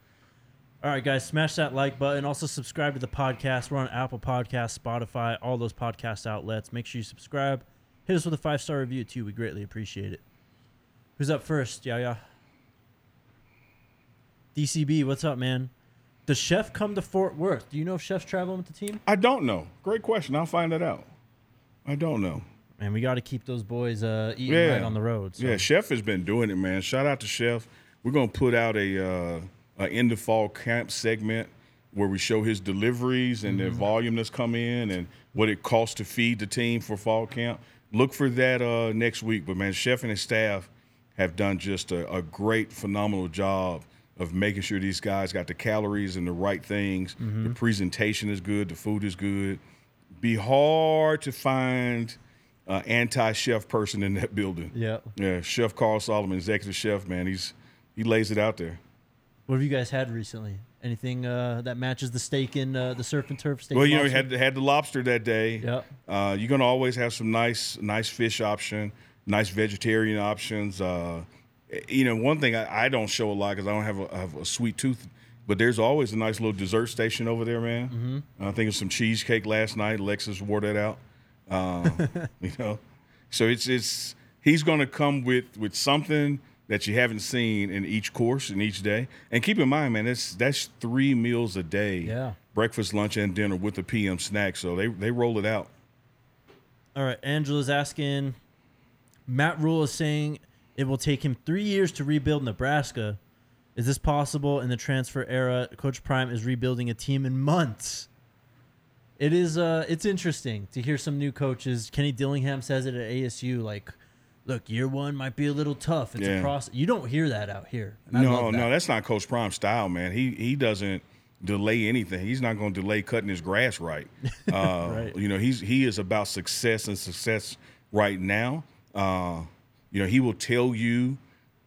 All right, guys, smash that like button. Also, subscribe to the podcast. We're on Apple Podcasts, Spotify, all those podcast outlets. Make sure you subscribe. Hit us with a five star review too. We greatly appreciate it. Who's up first? Yeah, yeah. DCB, what's up, man? Does Chef come to Fort Worth? Do you know if Chef's traveling with the team? I don't know. Great question. I'll find that out. I don't know. Man, we got to keep those boys uh, eating Yeah. right on the road. So. Yeah, Chef has been doing it, man. Shout out to Chef. We're gonna put out a uh, a end of fall camp segment where we show his deliveries and the volume that's come in and what it costs to feed the team for fall camp. Look for that uh, next week. But man, Chef and his staff have done just a, a great, phenomenal job of making sure these guys got the calories and the right things. The presentation is good. The food is good. Be hard to find uh, anti-chef person in that *laughs* building. Yeah. Yeah, Chef Carl Solomon, executive chef, man, he's he lays it out there. What have you guys had recently? Anything uh, that matches the steak in uh, the surf and turf steak? Well, you know, lobster? had had the lobster that day. Yep. Uh, you're gonna always have some nice nice fish option, nice vegetarian options. You know, one thing I, I don't show a lot because I don't have a, have a sweet tooth, but there's always a nice little dessert station over there, man. Mm-hmm. I think of some cheesecake last night. Alexis wore that out. Uh, *laughs* you know, so it's it's he's gonna come with with something that you haven't seen in each course and each day. And keep in mind, man, that's that's three meals a day. Yeah. Breakfast, lunch, and dinner with the PM snack. So they they roll it out. All right, Angela's asking. Matt Rhule is saying it will take him three years to rebuild Nebraska. Is this possible in the transfer era? Coach Prime is rebuilding a team in months. It is. Uh, it's interesting to hear some new coaches. Kenny Dillingham says it at ASU. Like, look, year one might be a little tough. It's a Yeah. process. You don't hear that out here. No, that. no, that's not Coach Prime style, man. He he doesn't delay anything. He's not going to delay cutting his grass right. *laughs* Uh, Right. You know, he's he is about success and success right now. Uh, you know, he will tell you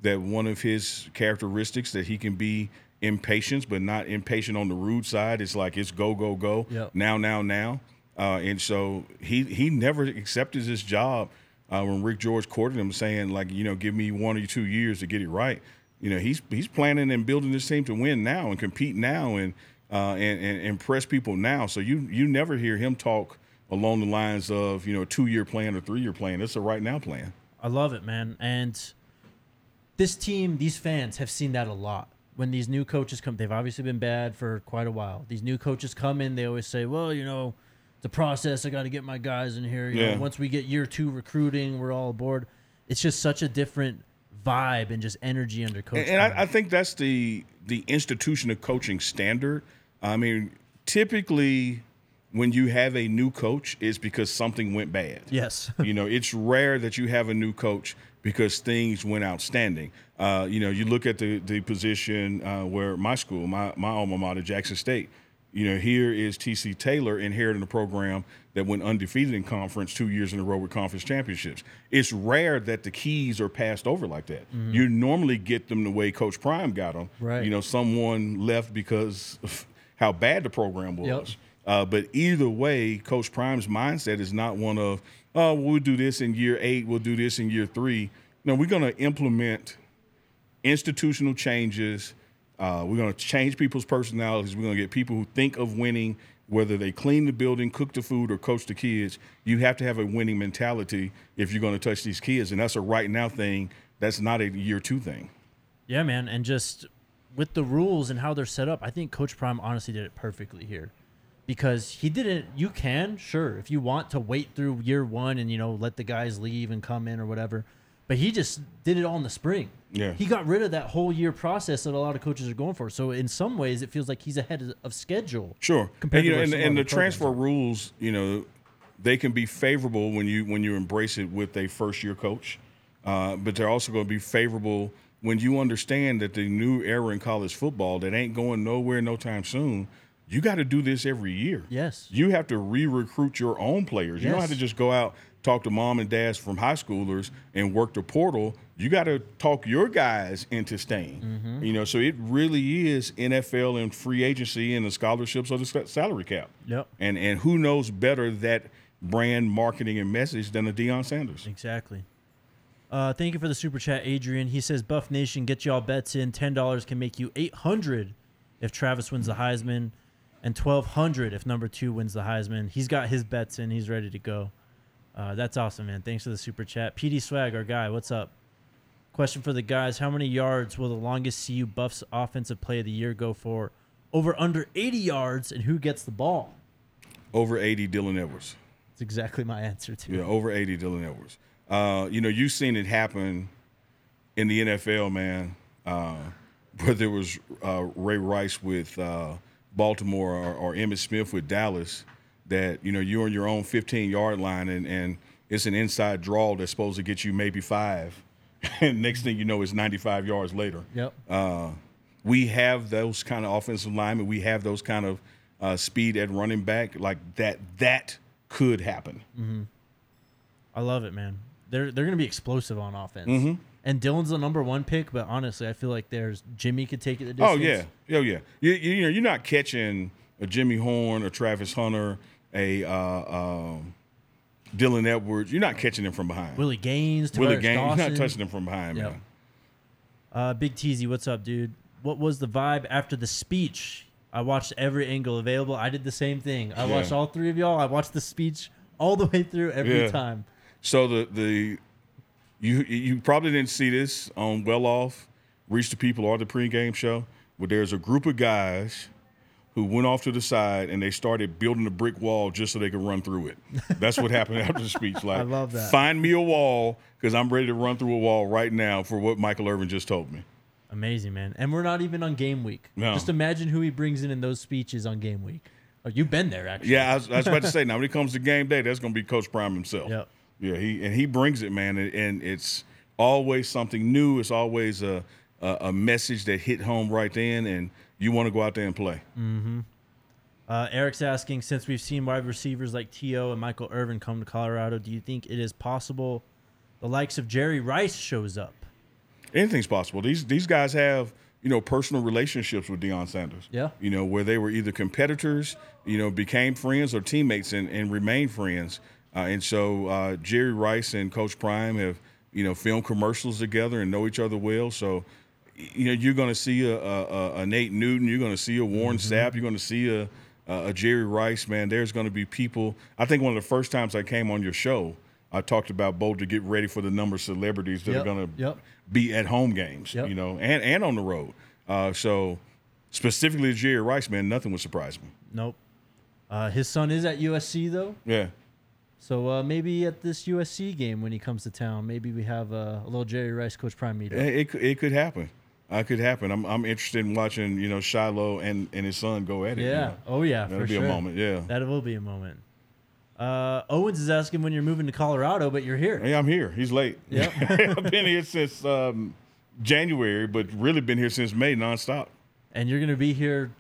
that one of his characteristics that he can be impatient, but not impatient on the rude side. It's like it's go go go Yep. now now now. Uh, and so he he never accepted his job uh, when Rick George courted him, saying like, you know, give me one or two years to get it right. You know, he's he's planning and building this team to win now and compete now and uh, and, and impress people now. So you you never hear him talk along the lines of you know two year plan or three year plan. It's a right now plan. I love it, man. And this team, these fans have seen that a lot. When these new coaches come, they've obviously been bad for quite a while. These new coaches come in, they always say, "Well, you know, the process. I got to get my guys in here. You Yeah. know, once we get year two recruiting, we're all aboard." It's just such a different vibe and just energy under coach. And, and I, I think that's the the institution of coaching standard. I mean, typically when you have a new coach, it's because something went bad. yes, *laughs* you know, it's rare that you have a new coach because things went outstanding. Uh, you know, you look at the the position uh, where my school, my my alma mater, Jackson State. You know, here is TC Taylor inheriting a program that went undefeated in conference two years in a row with conference championships. It's rare that the keys are passed over like that. You normally get them the way Coach Prime got them. Right. You know, someone left because of how bad the program was. Yep. Uh, but either way, Coach Prime's mindset is not one of oh, we'll do this in year eight, we'll do this in year three. No, we're going to implement institutional changes. Uh, we're going to change people's personalities. We're going to get people who think of winning, whether they clean the building, cook the food, or coach the kids. You have to have a winning mentality if you're going to touch these kids. And that's a right now thing. That's not a year two thing. Yeah, man, and just with the rules and how they're set up, I think Coach Prime honestly did it perfectly here. Because he didn't you can, sure, if you want to wait through year 1 and you know let the guys leave and come in or whatever. But he just did it all in the spring. Yeah. He got rid of that whole year process that a lot of coaches are going for. So in some ways it feels like he's ahead of- schedule. Sure. Compared and, you to know, and, and the transfer rules, you know, they can be favorable when you when you embrace it with a first year coach, uh, but they're also going to be favorable when you understand that the new era in college football that ain't going nowhere no time soon. You got to do this every year. Yes. You have to re-recruit your own players. You don't have to just go out talk to mom and dads from high schoolers and work the portal. You got to talk your guys into staying. Mm-hmm. You know, so it really is NFL and free agency and the scholarships or the salary cap. Yep. And and who knows better that brand marketing and message than a Deion Sanders? Exactly. Uh, thank you for the super chat, Adrian. He says, "Buff Nation, get y'all bets in. Ten dollars can make you eight hundred if Travis wins the Heisman, and twelve hundred if number two wins the Heisman. He's got his bets in. He's ready to go. Uh, that's awesome, man. Thanks for the super chat, PD Swag, our guy. What's up? Question for the guys: How many yards will the longest CU Buffs offensive play of the year go for? Over under eighty yards, and who gets the ball? Over 80 Dylan Edwards. That's exactly my answer too. Yeah, over 80 Dylan Edwards. Uh, you know, you've seen it happen in the NFL, man. Uh, *laughs* whether it was uh, Ray Rice with uh, Baltimore or, or Emmitt Smith with Dallas, that you know you're on your own 15 yard line and, and it's an inside draw that's supposed to get you maybe five, *laughs* and next thing you know, it's 95 yards later. Yep. Uh, we have those kind of offensive linemen. We have those kind of uh, speed at running back. Like that, that could happen. I love it, man. They're they're gonna be explosive on offense. Mm-hmm. And Dylan's the number one pick, but honestly, I feel like there's Jimmy could take it the distance. Oh yeah, oh yeah. You, you, you know, you're not catching a Jimmy Horn, a Travis Hunter, a uh, um, Dylan Edwards. You're not catching them from behind. Willie Gaines, Willie Tavares Gaines, you're not touching them from behind, Yep. man. Uh, Big Teasy, what's up, dude? What was the vibe after the speech? I watched every angle available. I did the same thing. I Yeah. watched all three of y'all. I watched the speech all the way through every Yeah. time. So the the you you probably didn't see this on Well Off, Reach the People or the pregame show, but there's a group of guys who went off to the side and they started building a brick wall just so they could run through it. That's what happened after the speech. *laughs* Like, I love that. Find me a wall because I'm ready to run through a wall right now for what Michael Irvin just told me. Amazing, man. And we're not even on game week. No. Just imagine who he brings in in those speeches on game week. Oh, you've been there, actually. Yeah, I was, I was about to say now when it comes to game day, that's going to be Coach Prime himself. Yep. Yeah, he and he brings it, man, and, and it's always something new. It's always a, a a message that hit home right then, and you want to go out there and play. Uh, Eric's asking, since we've seen wide receivers like T.O. and Michael Irvin come to Colorado, do you think it is possible the likes of Jerry Rice shows up? Anything's possible. These these guys have you know personal relationships with Deion Sanders. Yeah. You know where they were either competitors, you know, became friends or teammates and, and remained friends. Uh, and so uh, Jerry Rice and Coach Prime have you know filmed commercials together and know each other well. So you know you're going to see a, a, a, Nate Newton, you're going to see a Warren Sapp, you're going to see a, a a Jerry Rice. Man, there's going to be people. I think one of the first times I came on your show. I talked about Boulder get ready for the number of celebrities that Yep, are going to yep. be at home games, Yep. you know, and, and on the road. Uh, so specifically Jerry Rice, man, nothing would surprise me. Nope. Uh, his son is at USC, though. Yeah. So uh, maybe at this USC game when he comes to town, maybe we have uh, a little Jerry Rice Coach Prime meetup. It, it, could- it could happen. Uh, It could happen. I'm, I'm interested in watching, you know, Shiloh and, and his son go at it. you Yeah. know. Oh yeah. That'll be sure. a moment. Yeah. That will be a moment. Uh, Owens is asking when you're moving to Colorado, but you're here. Hey, I'm here. He's late. Yep. *laughs* I've been here since um, January, but really been here since May nonstop. and you're gonna be here.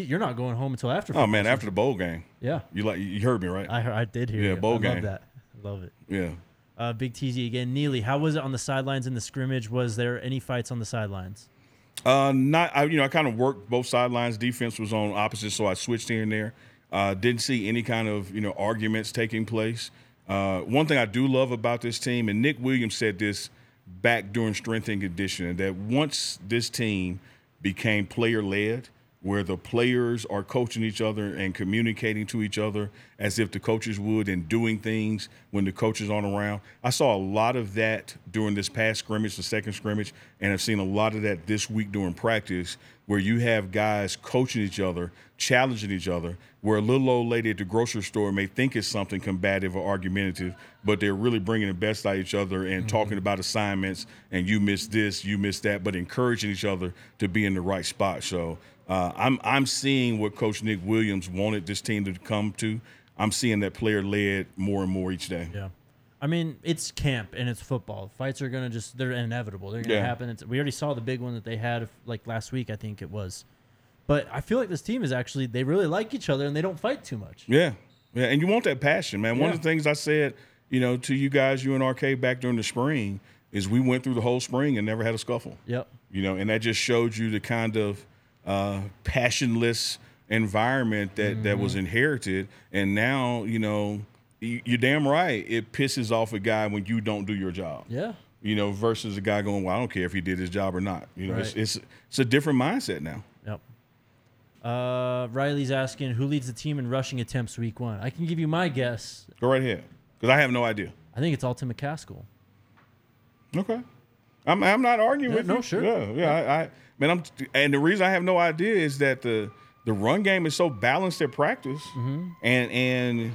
You're not going home until after. Oh man, season. after the bowl game, Yeah. you like you heard me right? I heard, I did hear. Yeah, you. bowl I game. Love that. Love it. yeah. Uh, Big TZ again. Neely, how was it on the sidelines in the scrimmage? Was there any fights on the sidelines? Uh, not I, you know I kind of worked both sidelines. Defense was on opposite, so I switched here and there. Uh, didn't see any kind of you know arguments taking place. Uh, one thing I do love about this team, and Nick Williams said this back during strength and conditioning, that once this team became player led, where the players are coaching each other and communicating to each other as if the coaches would and doing things when the coaches aren't around. I saw a lot of that during this past scrimmage, the second scrimmage, and I've seen a lot of that this week during practice where you have guys coaching each other, challenging each other, where a little old lady at the grocery store may think it's something combative or argumentative, but they're really bringing the best out of each other and mm-hmm. talking about assignments and you missed this, you missed that, but encouraging each other to be in the right spot. So uh, I'm I'm seeing what Coach Nick Williams wanted this team to come to. I'm seeing that player led more and more each day. Yeah. I mean, it's camp and it's football. Fights are gonna just they're inevitable. They're gonna yeah. happen. It's, we already saw the big one that they had like last week, I think it was. But I feel like this team is actually they really like each other and they don't fight too much. Yeah. Yeah, and you want that passion, man. One of the things I said, you know, to you guys, you and RK back during the spring, is we went through the whole spring and never had a scuffle. Yep. You know, and that just showed you the kind of uh, passionless environment that mm-hmm. that was mm-hmm. inherited, and now you know you, are damn right. It pisses off a guy when you don't do your job. Yeah. You know, versus a guy going, "Well, I don't care if he did his job or not." You know, right. it's, it's it's a different mindset now. Yep. Uh, Riley's asking who leads the team in rushing attempts week one. I can give you my guess. Go right ahead, because I have no idea. I think it's Alton McCaskill. Okay. I'm I'm not arguing yeah, with no, you. No, sure. Yeah, yeah. I, I man, I'm and the reason I have no idea is that the the run game is so balanced at practice, mm-hmm. and and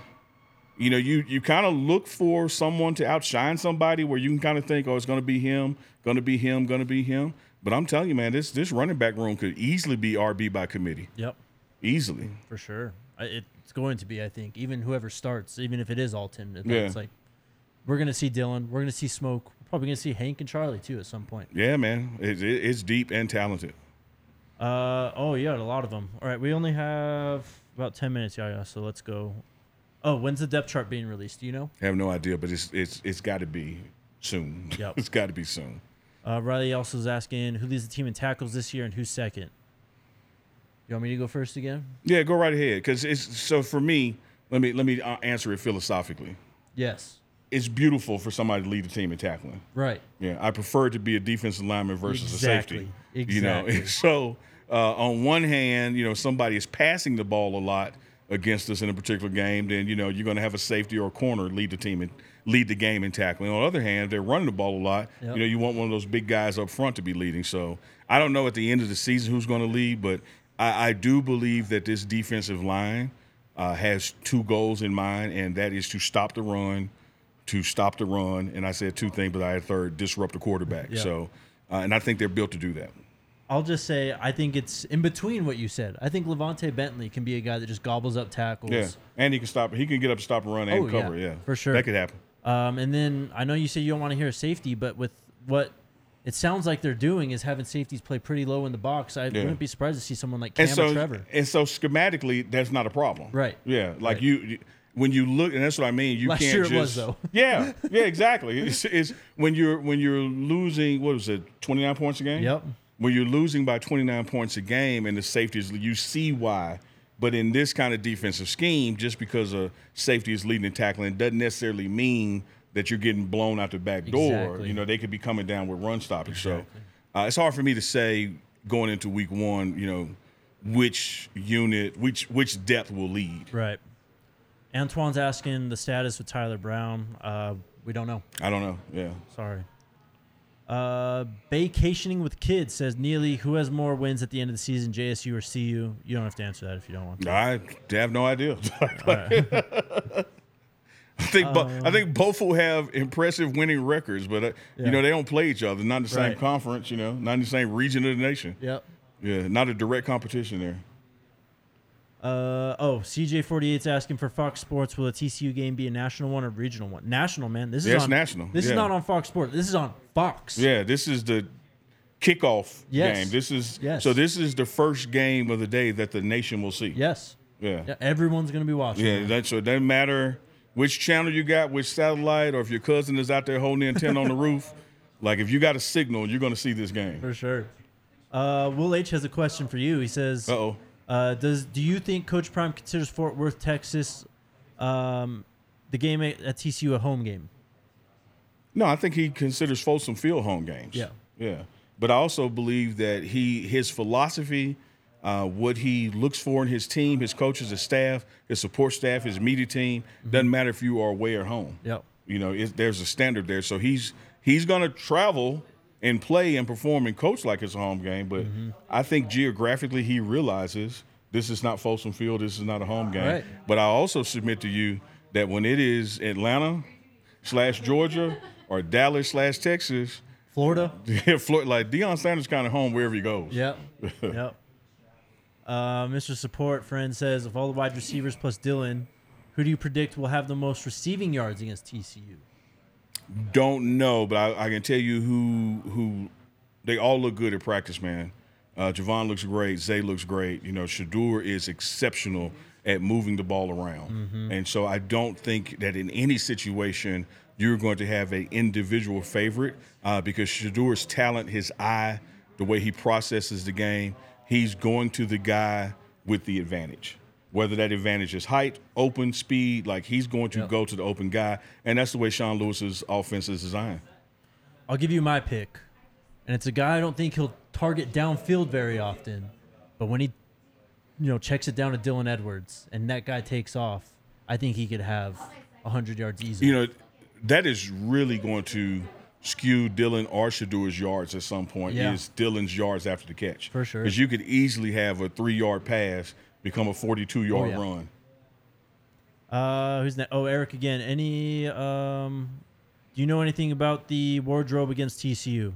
you know you you kind of look for someone to outshine somebody where you can kind of think, oh, it's going to be him, going to be him, going to be him. But I'm telling you, man, this this running back room could easily be RB by committee. Yep, easily for sure. It's going to be, I think, even whoever starts, even if it is Alton, yeah. it's like we're going to see Dylan, we're going to see Smoke, Probably gonna see Hank and Charlie too at some point. Yeah, man, it, it, it's deep and talented. Uh oh, yeah, a lot of them. All right, we only have about ten minutes, yeah, yeah. So let's go. Oh, when's the depth chart being released? Do you know? I have no idea, but it's it's it's got to be soon. Yep. *laughs* it's got to be soon. Uh, Riley also is asking who leads the team in tackles this year and who's second. You want me to go first again? Yeah, go right ahead. Because it's so for me. Let me let me uh, answer it philosophically. Yes it's beautiful for somebody to lead the team in tackling. Right. Yeah, I prefer to be a defensive lineman versus exactly. a safety. Exactly. You know, *laughs* so uh, on one hand, you know, somebody is passing the ball a lot against us in a particular game, then you know you're going to have a safety or a corner lead the team and lead the game in tackling. On the other hand, they're running the ball a lot. Yep. You know, you want one of those big guys up front to be leading. So I don't know at the end of the season who's going to lead, but I, I do believe that this defensive line uh, has two goals in mind, and that is to stop the run to stop the run, and I said two things, but I had third disrupt the quarterback. Yeah. So, uh, and I think they're built to do that. I'll just say I think it's in between what you said. I think LaVonta Bentley can be a guy that just gobbles up tackles. Yeah, and he can stop. He can get up, stop, and run, and oh, cover. Yeah. yeah, for sure. That could happen. Um, and then I know you say you don't want to hear a safety, but with what it sounds like they're doing is having safeties play pretty low in the box. I yeah. wouldn't be surprised to see someone like Cam and so, or Trevor. And so schematically, that's not a problem. Right. Yeah, like right. you when you look, and that's what I mean. You Last can't year just. It was, though. *laughs* Yeah, yeah, exactly. it's, it's, when you're when you're losing. What was it? Twenty nine points a game. Yep. When you're losing by twenty nine points a game, and the safeties, you see why. But in this kind of defensive scheme, just because a safety is leading and tackling doesn't necessarily mean that you're getting blown out the back door. Exactly. You know, they could be coming down with run stoppage. Exactly. So uh, it's hard for me to say going into week one. You know, which unit, which which depth will lead. Right. Antoine's asking the status with Tyler Brown. Uh, we don't know. I don't know. Yeah. Sorry. Uh, vacationing with kids says Neely, who has more wins at the end of the season, JSU or CU? You don't have to answer that if you don't want to. I have no idea. *laughs* *laughs* *laughs* I think bo- I think both will have impressive winning records, but uh, yeah. you know they don't play each other. Not in the same right. conference, you know, not in the same region of the nation. Yep. Yeah, not a direct competition there. Uh, oh, CJ48's asking for Fox Sports. Will a TCU game be a national one or regional one? National, man. This is yes, on, national. This yeah. is not on Fox Sports. This is on Fox. Yeah, this is the kickoff yes. game. This is yes. so. This is the first game of the day that the nation will see. Yes. Yeah. yeah everyone's gonna be watching. Yeah. That, so it doesn't matter which channel you got, which satellite, or if your cousin is out there holding the antenna on the roof. *laughs* Like if you got a signal, you're gonna see this game for sure. Uh, Will H has a question for you. He says, oh." Uh, does do you think Coach Prime considers Fort Worth, Texas, um, the game at, at TCU a home game. No, I think he considers Folsom Field home games. Yeah. yeah. But I also believe that he his philosophy, uh, what he looks for in his team, his coaches, his staff, his support staff, his media team, doesn't matter if you are away or home. Yep. You know, it, there's a standard there. So he's he's going to travel and play and perform and coach like it's a home game. But I think geographically he realizes this is not Folsom Field. This is not a home game. Right. But I also submit to you that when it is Atlanta slash Georgia or Dallas slash Texas, Florida. *laughs* yeah, Florida, like Deion Sanders kind of home wherever he goes. Yep. yep. *laughs* Uh, Mr. Support friend says, of all the wide receivers plus Dylan, who do you predict will have the most receiving yards against TCU? Don't know, but I, I can tell you who who they all look good at practice, man. Uh, Javon looks great. Zay looks great. You know, Shedeur is exceptional at moving the ball around, and so I don't think that in any situation you're going to have an individual favorite uh, because Shedeur's talent, his eye, the way he processes the game, he's going to the guy with the advantage. Whether that advantage is height, open, speed, like he's going to Yep. go to the open guy, and that's the way Sean Lewis's offense is designed. I'll give you my pick. And it's a guy I don't think he'll target downfield very often. But when he, you know, checks it down to Dylan Edwards and that guy takes off, I think he could have 100 yards easy. You know, that is really going to skew Dylan or Shedeur's yards at some point. Yeah. Is Dylan's yards after the catch For sure. Because you could easily have a three-yard pass become a 42-yard yeah. run. Uh, who's that? Oh, Eric again. Any, um, do you know anything about the wardrobe against TCU?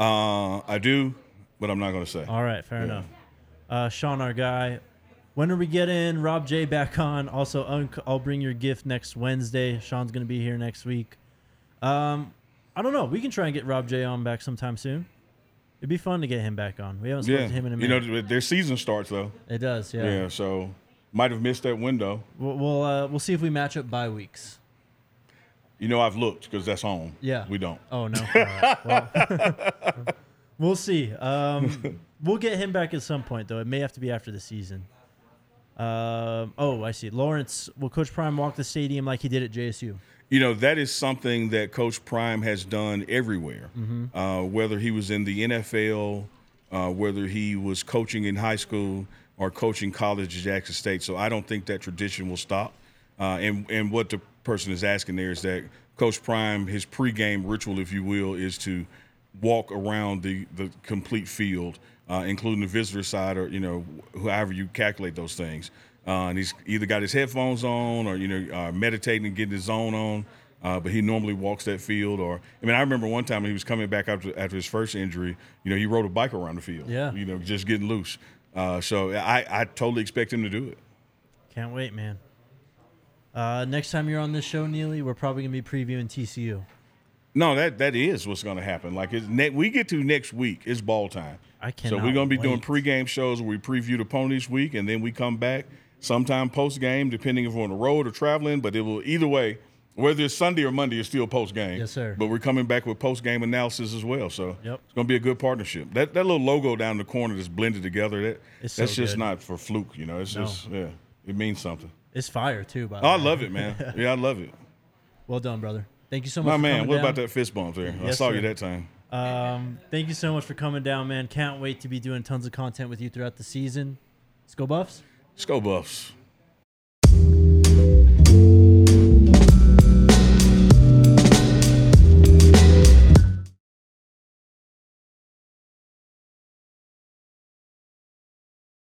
Uh, I do, but I'm not going to say. All right, fair Yeah. enough. Uh, Sean, our guy. When are we getting Rob J back on? Also, unc I'll bring your gift next Wednesday. Sean's gonna be here next week. Um, I don't know. We can try and get Rob J on back sometime soon. It'd be fun to get him back on. We haven't spoken yeah, to him in a minute. you know, their season starts though. it does, yeah. Yeah, so might have missed that window. We'll we'll, uh, we'll see if we match up by weeks. You know, I've looked because that's home. Yeah. we don't. Oh no. *laughs* Right. Well, *laughs* we'll see. Um, *laughs* we'll get him back at some point, though. It may have to be after the season. Um, oh, I see. Lawrence, will Coach Prime walk the stadium like he did at JSU? You know, that is something that Coach Prime has done everywhere. Uh, whether he was in the NFL, uh, whether he was coaching in high school or coaching college at Jackson State. So I don't think that tradition will stop. Uh, and, and what the person is asking there is that Coach Prime, his pregame ritual, if you will, is to walk around the, the complete field, uh, including the visitor side or, you know, however you calculate those things. Uh, and he's either got his headphones on or, you know, uh, meditating and getting his zone on. Uh, but he normally walks that field. Or, I mean, I remember one time he was coming back after, after his first injury, you know, he rode a bike around the field. Yeah. You know, just getting loose. Uh, so I, I totally expect him to do it. Can't wait, man. Uh, next time you're on this show, Neely, we're probably gonna be previewing TCU. No, that that is what's going to happen. Like it's ne- we get to next week, it's ball time. I So we're going to be doing wait. pregame shows where we preview the ponies week, and then we come back sometime post game, depending if we're on the road or traveling. But it will either way, whether it's Sunday or Monday, it's still post game. Yes, sir. But we're coming back with post game analysis as well. So Yep. it's going to be a good partnership. That that little logo down the corner that's blended together, that It's so that's just good. not for fluke. You know, it's No. just yeah, it means something. It's fire too, by the Oh, I love it, man. *laughs* yeah, I love it. Well done, brother. Thank you so much. My man, what down. about that fist bump there? I saw sir. you that time. Um, thank you so much for coming down, man. Can't wait to be doing tons of content with you throughout the season. Let's go, Buffs. Let's go, Buffs.